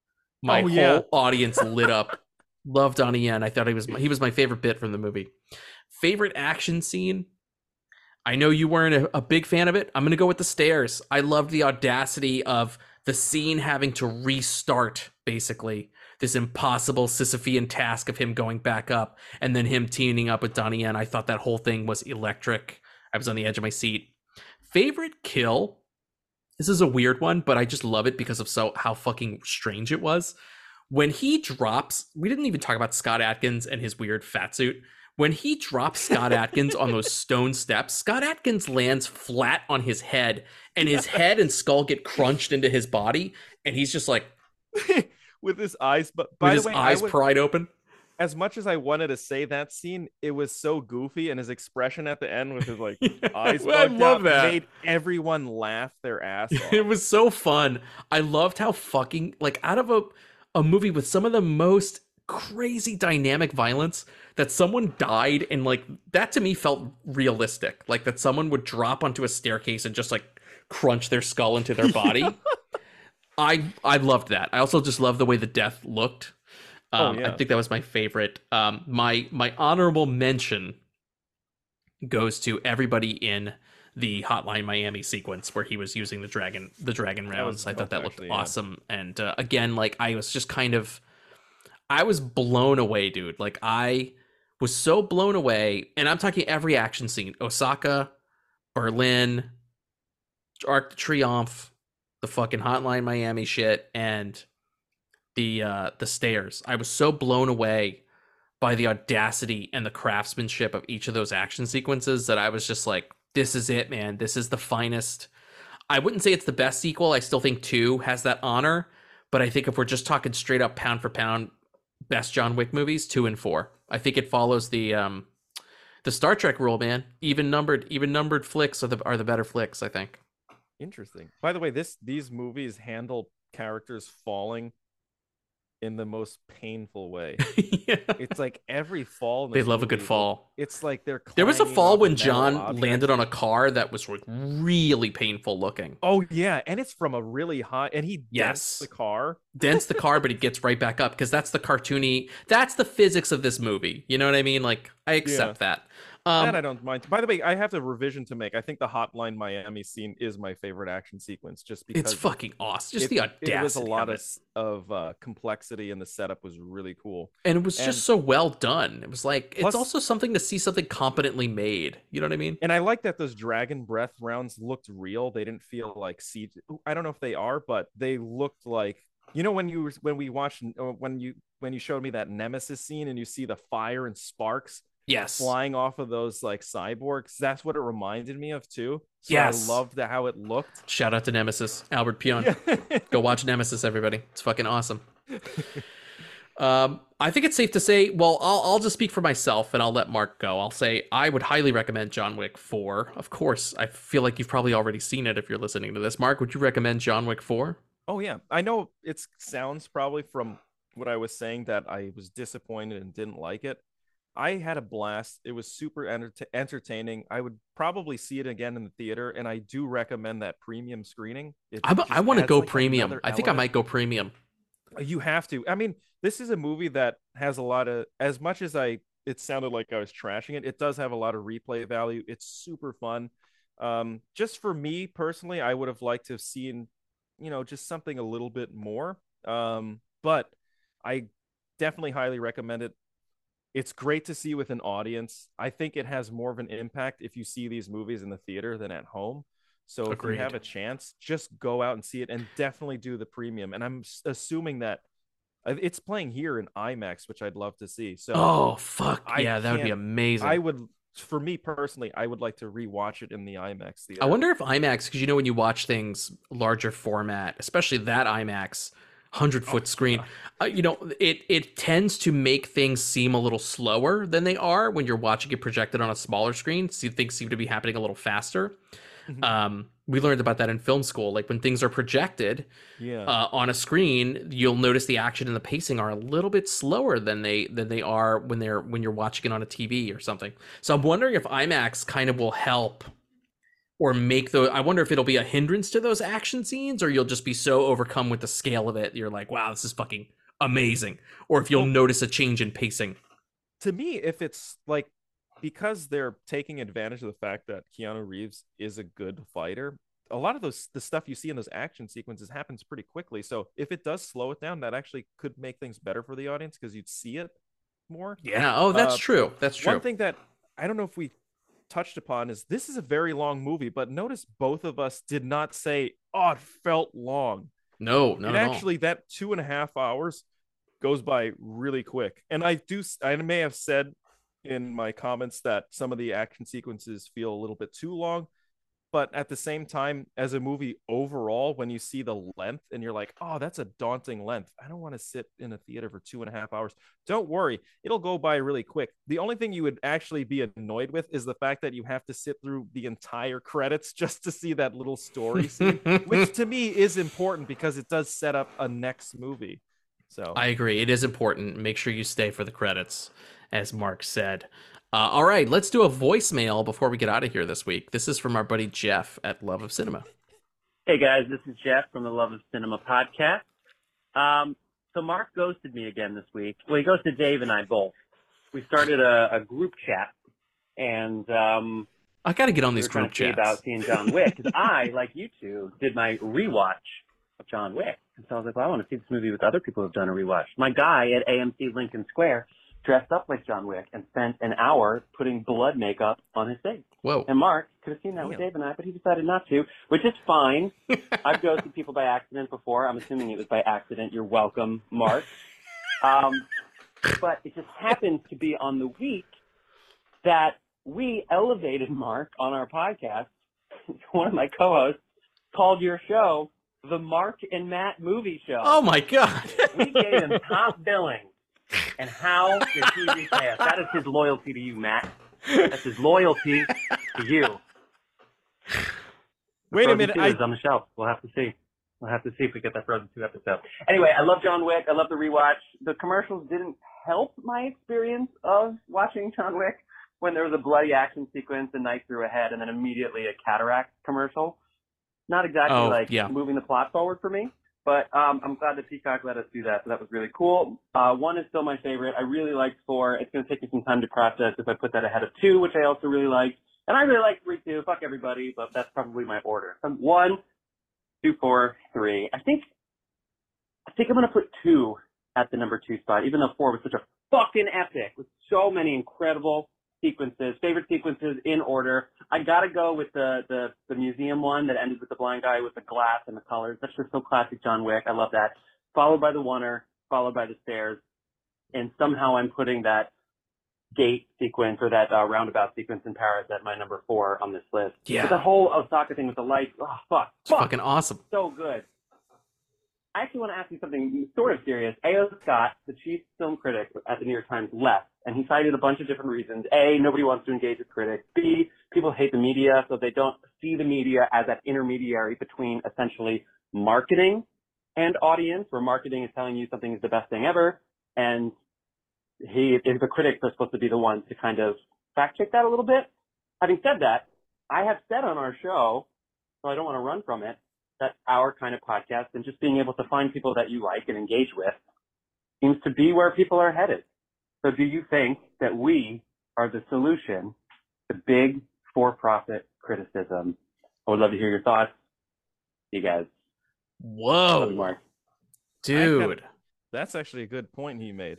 My Oh, whole yeah. audience lit up. Loved Donnie Yen. I thought he was my, he was my favorite bit from the movie. Favorite action scene. I know you weren't a, a big fan of it. I'm going to go with the stairs. I loved the audacity of the scene having to restart, basically. This impossible Sisyphean task of him going back up and then him teaming up with Donnie Yen. I thought that whole thing was electric. I was on the edge of my seat. Favorite kill. This is a weird one, but I just love it because of so how fucking strange it was. When he drops, we didn't even talk about Scott Adkins and his weird fat suit when he drops Scott Adkins on those stone steps, Scott Adkins lands flat on his head, and his head and skull get crunched into his body, and he's just like with his eyes. But by with his the way, eyes would, pried open. as much as I wanted to say that scene, it was so goofy, and his expression at the end with his like eyes I love that. made everyone laugh their ass off. it was so fun. I loved how fucking like out of a a movie with some of the most crazy dynamic violence that someone died and like that to me felt realistic. Like that someone would drop onto a staircase and just like crunch their skull into their body. I I loved that. I also just love the way the death looked. Oh, Um, I think that was my favorite. Um, my my honorable mention goes to everybody in the Hotline Miami sequence where he was using the dragon the dragon rounds. I thought that looked actually, yeah. awesome. And uh, again, like I was just kind of I was blown away, dude. Like I was so blown away, and I'm talking every action scene: Osaka, Berlin, Arc de Triomphe, the fucking Hotline Miami shit, and the uh the stairs. I was so blown away by the audacity and the craftsmanship of each of those action sequences that I was just like, this is it, man. This is the finest. I wouldn't say it's the best sequel. I still think two has that honor, but I think if we're just talking straight up pound for pound, best John Wick movies, two and four. I think it follows the um the Star Trek rule, man. Even numbered, even numbered flicks are the are the better flicks. I think. Interesting. By the way, this these movies handle characters falling in the most painful way. yeah. It's like every fall. They love a good fall. It's like they're. There was a fall when John objects. landed on a car that was like really painful looking. Oh yeah, and it's from a really high, and he Yes. dents the car. Dents the car, but he gets right back up because that's the cartoony. That's the physics of this movie. You know what I mean? Like I accept that. Um, that I don't mind. By the way, I have a revision to make. I think the Hotline Miami scene is my favorite action sequence, just because it's fucking awesome. Just it, the audacity. It was a lot of of uh, complexity, and the setup was really cool. and it was and- just so well done. It was like it's also something to see something competently made. You know what I mean? And I like that those dragon breath rounds looked real. They didn't feel like i don't know if they are, but they looked like you know when you when we watched uh, when you when you showed me that Nemesis scene and you see the fire and sparks Yes. flying off of those like cyborgs. That's what it reminded me of too. So Yes. I loved the, how it looked. Shout out to Nemesis, Albert Pyun. Go watch Nemesis, everybody. It's fucking awesome. um, I think it's safe to say. Well, I'll I'll just speak for myself, and I'll let Mark go. I'll say I would highly recommend John Wick Four. Of course, I feel like you've probably already seen it if you're listening to this. Mark, would you recommend John Wick Four? Oh yeah, I know it sounds probably from what I was saying that I was disappointed and didn't like it. I had a blast. It was super enter- entertaining. I would probably see it again in the theater, and I do recommend that premium screening. It I'm, I want to go like, premium. I think I might go premium. You have to. I mean, this is a movie that has a lot of. As much as I, it sounded like I was trashing it. It does have a lot of replay value. It's super fun. Um, just for me personally, I would have liked to have seen, you know, just something a little bit more. Um, but I definitely highly recommend it. It's great to see with an audience. I think it has more of an impact if you see these movies in the theater than at home. So if Agreed. you have a chance, just go out and see it and definitely do the premium. And I'm assuming that uh, it's playing here in IMAX, which I'd love to see. So Oh fuck I yeah, that would be amazing. I would, for me personally, I would like to rewatch it in the IMAX theater. I wonder if IMAX, because you know when you watch things larger format, especially that IMAX, hundred Oh, foot screen, uh, you know it it tends to make things seem a little slower than they are when you're watching it projected on a smaller screen. So things seem to be happening a little faster. Mhm. Um, we learned about that in film school. Like when things are projected Yeah. uh, on a screen, you'll notice the action and the pacing are a little bit slower than they than they are when they're when you're watching it on a TV or something. So I'm wondering if IMAX kind of will help or make those. I wonder if it'll be a hindrance to those action scenes, or you'll just be so overcome with the scale of it, you're like, wow, this is fucking amazing. Or if you'll notice a change in pacing. to me, if it's like because they're taking advantage of the fact that Keanu Reeves is a good fighter, a lot of those the stuff you see in those action sequences happens pretty quickly. So if it does slow it down, that actually could make things better for the audience because you'd see it more. Yeah. Oh, that's Uh, true. That's true. One thing that I don't know if we touched upon is this is a very long movie, but notice both of us did not say, "Oh, it felt long." no, no, and actually that two and a half hours goes by really quick and i do i may have said in my comments that some of the action sequences feel a little bit too long but at the same time as a movie overall when you see the length and you're like oh that's a daunting length i don't want to sit in a theater for two and a half hours don't worry it'll go by really quick the only thing you would actually be annoyed with is the fact that you have to sit through the entire credits just to see that little story scene which to me is important because it does set up a next movie so I agree. It is important. Make sure you stay for the credits, as Mark said. Uh, all right, let's do a voicemail before we get out of here this week. This is from our buddy Jeff at Love of Cinema. Hey guys, this is Jeff from the Love of Cinema podcast. Um, so Mark ghosted me again this week. Well, he ghosted Dave and I both. We started a, a group chat, and um, I got to get on we these trying group chats. about seeing John Wick because I, like you two, did my rewatch of John Wick. And so I was like, well, I want to see this movie with other people who've done a rewatch. My guy at AMC Lincoln Square dressed up like John Wick and spent an hour putting blood makeup on his face. Whoa. And Mark could have seen that with Dave and I, but he decided not to, which is fine. I've ghosted people by accident before. I'm assuming it was by accident. You're welcome, Mark. Um, but it just happens to be on the week that we elevated Mark on our podcast. One of my co-hosts called your show the Mark and Matt Movie Show. Oh my god. We gave him top billing. And how did he repay us? That is his loyalty to you, Matt. That's his loyalty to you. wait a minute 2 I, is on the shelf. We'll have to see. We'll have to see if we get that Frozen 2 episode. Anyway, I love John Wick. I love the rewatch. The commercials didn't help my experience of watching John Wick when there was a bloody action sequence, a knife through a head, and then immediately a cataract commercial. Not exactly Oh, like yeah. moving the plot forward for me, but um, I'm glad that Peacock let us do that. So that was really cool. Uh, one is still my favorite. I really liked four. It's going to take me some time to process if I put that ahead of two, which I also really liked. And I really like three too. Fuck everybody, but that's probably my order. Um, one, two, four, three. I think, I think I'm gonna put two at the number two spot, even though four was such a fucking epic with so many incredible sequences, favorite sequences in order. I gotta go with the, the, the museum one that ended with the blind guy with the glass and the colors. That's just so classic John Wick. I love that. Followed by the oner, followed by the stairs. And somehow I'm putting that gate sequence or that uh, roundabout sequence in Paris at my number four on this list. Yeah. But the whole Osaka thing with the lights, oh fuck, It's fuck, fucking awesome. so good. I actually want to ask you something sort of serious. A.O. Scott, the chief film critic at the New York Times, left, and he cited a bunch of different reasons. A, nobody wants to engage with critics. B, people hate the media, so they don't see the media as that intermediary between essentially marketing and audience, where marketing is telling you something is the best thing ever, and he, the critics are supposed to be the ones to kind of fact check that a little bit. Having said that, I have said on our show, so I don't want to run from it, that our kind of podcast and just being able to find people that you like and engage with seems to be where people are headed. So do you think that we are the solution to big for-profit criticism? I would love to hear your thoughts. See you guys. Whoa. Mark. Dude. that's actually a good point he made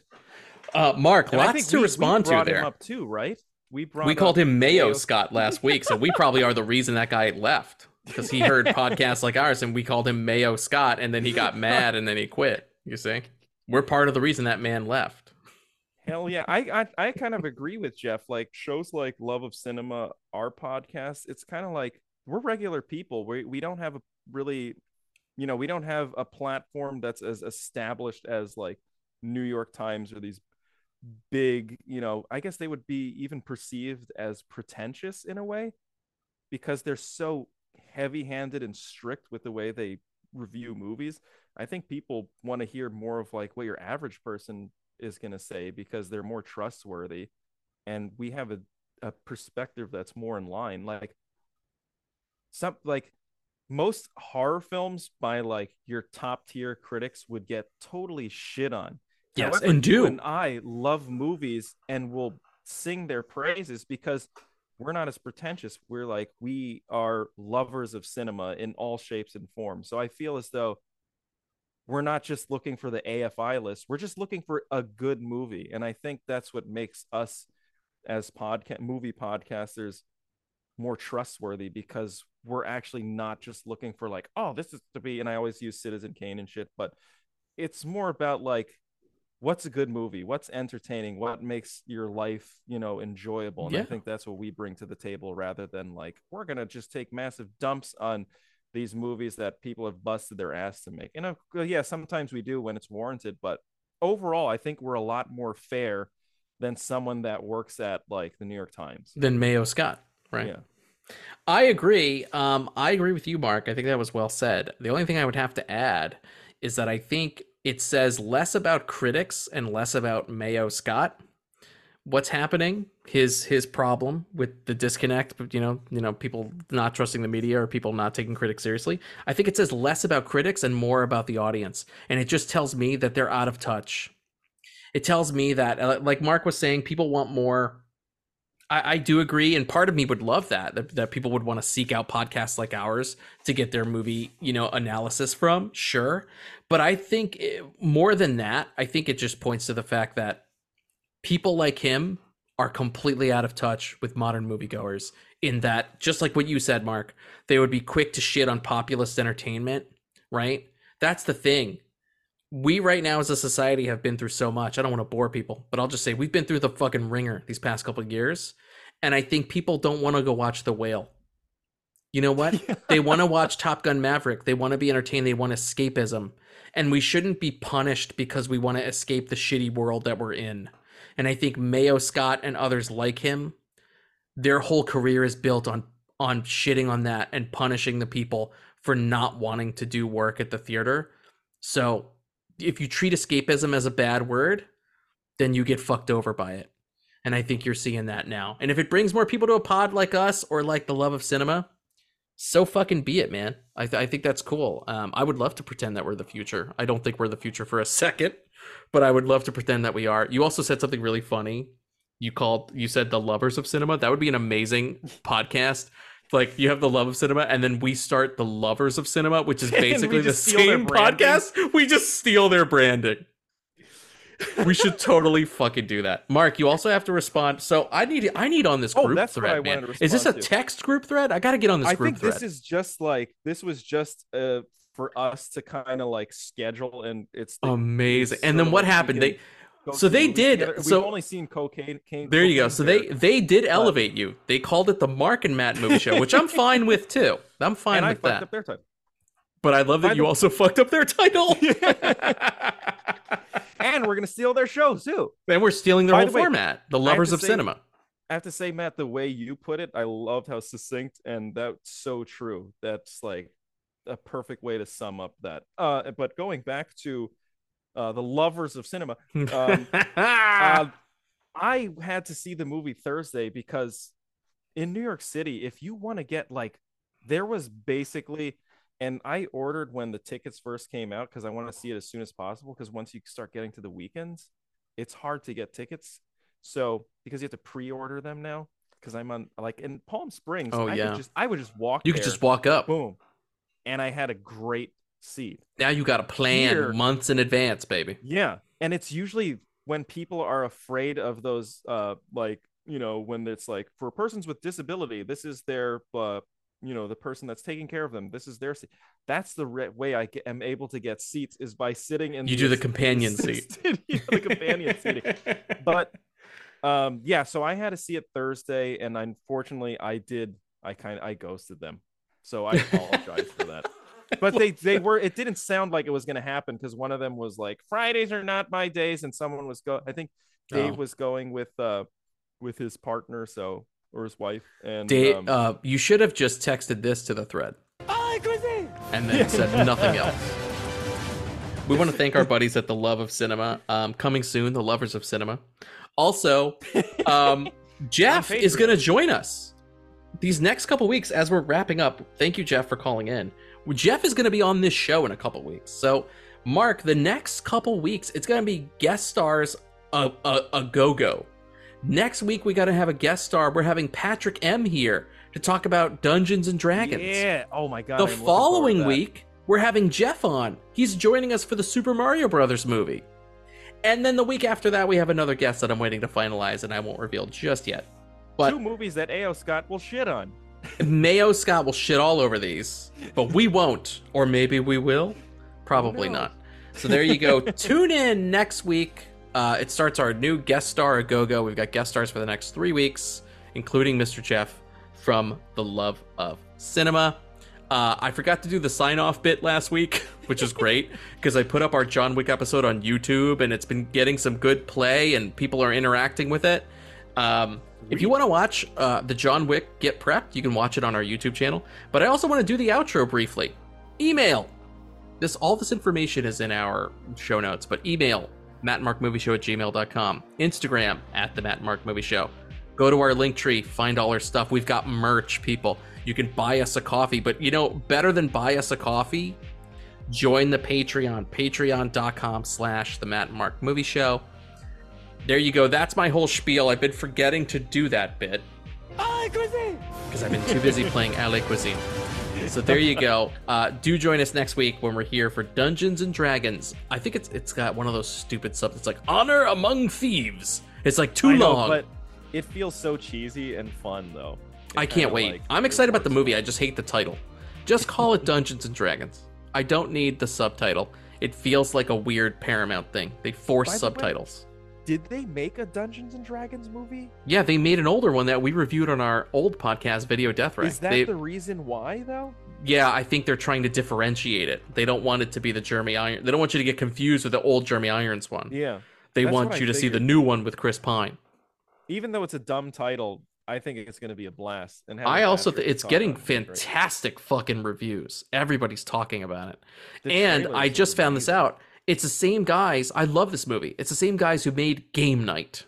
Uh, Mark, And I lots think to we- respond we to brought there. him up too right we brought we called him Mayo Mayo- Scott last week, so we probably are the reason that guy left because he heard podcasts like ours and we called him Mayo Scott and then he got mad and then he quit. You see? We're part of the reason that man left. Hell yeah, I, I I kind of agree with Jeff. Like shows like Love of Cinema, our podcast, it's kind of like we're regular people. We we don't have a really, you know, we don't have a platform that's as established as like New York Times or these big, you know, I guess they would be even perceived as pretentious in a way because they're so heavy-handed and strict with the way they review movies. I think people want to hear more of like what your average person is going to say because they're more trustworthy and we have a, a perspective that's more in line like some like most horror films by like your top tier critics would get totally shit on Yes, However, and do. and i love movies and will sing their praises because we're not as pretentious we're like we are lovers of cinema in all shapes and forms so i feel as though we're not just looking for the AFI list. We're just looking for a good movie. And I think that's what makes us as podcast movie podcasters more trustworthy because we're actually not just looking for like, oh, this is to be and I always use Citizen Kane and shit, but it's more about like what's a good movie what's entertaining what makes your life you know enjoyable and i think that's what we bring to the table rather than like we're gonna just take massive dumps on these movies that people have busted their ass to make and of, yeah sometimes we do when it's warranted but overall i think we're a lot more fair than someone that works at like the new york times Than Mayo Scott, right? yeah I agree. Um, I agree with you, Mark. I think that was well said. The only thing I would have to add is that I think it says less about critics and less about Mayo Scott. What's happening? His his problem with the disconnect, you know, you know, people not trusting the media or people not taking critics seriously. I think it says less about critics and more about the audience, and it just tells me that they're out of touch. It tells me that, uh, like Mark was saying, people want more I, I do agree, and part of me would love that, that that people would want to seek out podcasts like ours to get their movie, you know, analysis from. Sure, but I think it, more than that, I think it just points to the fact that people like him are completely out of touch with modern moviegoers. In that, just like what you said, Mark, they would be quick to shit on populist entertainment, right? That's the thing. We right now as a society have been through so much. I don't want to bore people, but I'll just say we've been through the fucking ringer these past couple of years. And I think people don't want to go watch The Whale. You know what? They want to watch Top Gun Maverick. They want to be entertained. They want escapism. And we shouldn't be punished because we want to escape the shitty world that we're in. And I think Mayo Scott and others like him, their whole career is built on on shitting on that and punishing the people for not wanting to do work at the theater. So if you treat escapism as a bad word, then you get fucked over by it. And I think you're seeing that now. And if it brings more people to a pod like us or like the love of cinema, so fucking be it, man. I, th- I think that's cool. Um, I would love to pretend that we're the future. I don't think we're the future for a second, but I would love to pretend that we are. You also said something really funny. You called, you said the lovers of cinema. That would be an amazing podcast. Like you have the love of cinema, and then we start the lovers of cinema, which is basically the just steal their same podcast. We just steal their branding. We should totally fucking do that. Mark, you also have to respond. So I need I need on this Oh, group what thread, I man. Is this a to. text group thread? I got to get on this I group think thread. this is just like this was just uh for us to kind of like schedule and it's amazing. it's And then what happened? They so they did- together. so- we've only seen cocaine. Cane, there you go. So they they did elevate you. They called it the Mark and Matt movie show, which I'm fine with too. I'm fine and I with fucked that. up their time. But I love that By you the- also fucked up their title. and we're gonna steal their show too. and we're stealing their By whole the way, format. The lovers of say- cinema. I have to say, Matt, the way you put it, I loved how succinct and that's so true. That's like a perfect way to sum up that. Uh, but going back to uh, the lovers of cinema, um, uh, I had to see the movie Thursday because in New York City, if you want to get like, there was basically, and I ordered when the tickets first came out because I want to see it as soon as possible. Because once you start getting to the weekends, it's hard to get tickets. So because you have to pre-order them now, because I'm on like in Palm Springs, Oh, I yeah. could just I would just walk. you could just walk up. boom, and I had a great seat. Now you got to plan Here- months in advance, baby. Yeah, and it's usually when people are afraid of those, uh, like you know, when it's like for persons with disability, this is their, uh, you know, the person that's taking care of them. This is their seat. That's the re- way I get, am able to get seats is by sitting in. You do the companion seat. yeah, the companion seating. But um, yeah, so I had to see it Thursday, and unfortunately, I did. I kind of I ghosted them, so I apologize for that but they they were it didn't sound like it was going to happen because one of them was like fridays are not my days and someone was go i think dave Oh. was going with uh with his partner so or his wife and Dave, um, uh, you should have just texted this to the thread. And then said nothing else. We want to thank our buddies at the Love of Cinema. Um, coming soon, the Lovers of Cinema. Also, um, Jeff is going to join us these next couple weeks as we're wrapping up. Thank you, Jeff, for calling in. Jeff is going to be on this show in a couple weeks. So, Mark, the next couple weeks, it's going to be guest stars a, a, a go go. Next week, we got to have a guest star. We're having Patrick M here to talk about Dungeons and Dragons. yeah oh my god The I'm following week, we're having Jeff on. He's joining us for the Super Mario Brothers movie. And then the week after that, we have another guest that I'm waiting to finalize, and I won't reveal just yet. But two movies that ao scott will shit on Mayo Scott will shit all over these, but we won't. Or maybe we will. Probably knows? not. So there you go. Tune in next week Uh, it starts our new guest star a go go. We've got guest stars for the next three weeks, including Mr. Jeff from The Love of Cinema. Uh, I forgot to do the sign off bit last week, which is great because I put up our John Wick episode on YouTube and it's been getting some good play and people are interacting with it. Um, if you want to watch uh, the John Wick Get Prepped, you can watch it on our YouTube channel. But I also want to do the outro briefly. Email. This all this information is in our show notes, but email mattmarkmovieshow at gmail.com. Instagram at the Matt Mark Movie Show. Go to our Linktree, find all our stuff. We've got merch, people. You can buy us a coffee, but you know, better than buy us a coffee, join the Patreon, patreon.com slash the Matt Mark Movie Show. There you go. That's my whole spiel. I've been forgetting to do that bit. Because I've been too busy playing LA Cuisine. So there you go. Uh, do join us next week when we're here for Dungeons and Dragons. I think it's it's got one of those stupid subs. It's like Honor Among Thieves. It's like too know, long. but it feels so cheesy and fun though. It I can't wait. like, I'm excited about the movie. I just hate the title. Just call it Dungeons and Dragons. I don't need the subtitle. It feels like a weird Paramount thing. They force By the way- subtitles. Did they make a Dungeons and Dragons movie? Yeah, they made an older one that we reviewed on our old podcast, Video Death Ray. Is that They- the reason why though? Yeah, I think they're trying to differentiate it. They don't want it to be the Jeremy Iron. They don't want you to get confused with the old Jeremy Irons one. Yeah. they want you to see the new one with Chris Pine. Even though it's a dumb title, I think it's going to be a blast. And I also th- it's getting about it is great. fantastic fucking reviews. Everybody's talking about it. The and I just found this out. It's the same guys. I love this movie. It's the same guys who made Game Night.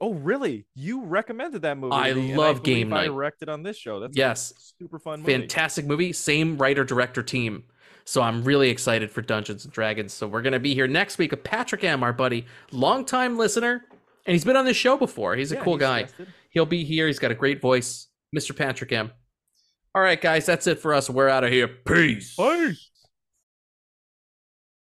Oh, really? You recommended that movie? I love believe Game I Night. directed on this show. That's a Yes. super fun movie. Fantastic movie. Same writer director team. So I'm really excited for Dungeons and Dragons. So we're gonna be here next week with Patrick M, our buddy, longtime listener, and he's been on this show before. He's a Yeah, cool he's guy. He'll be here. He's got a great voice, Mr. Patrick M. All right, guys, that's it for us. We're out of here. Peace. Peace.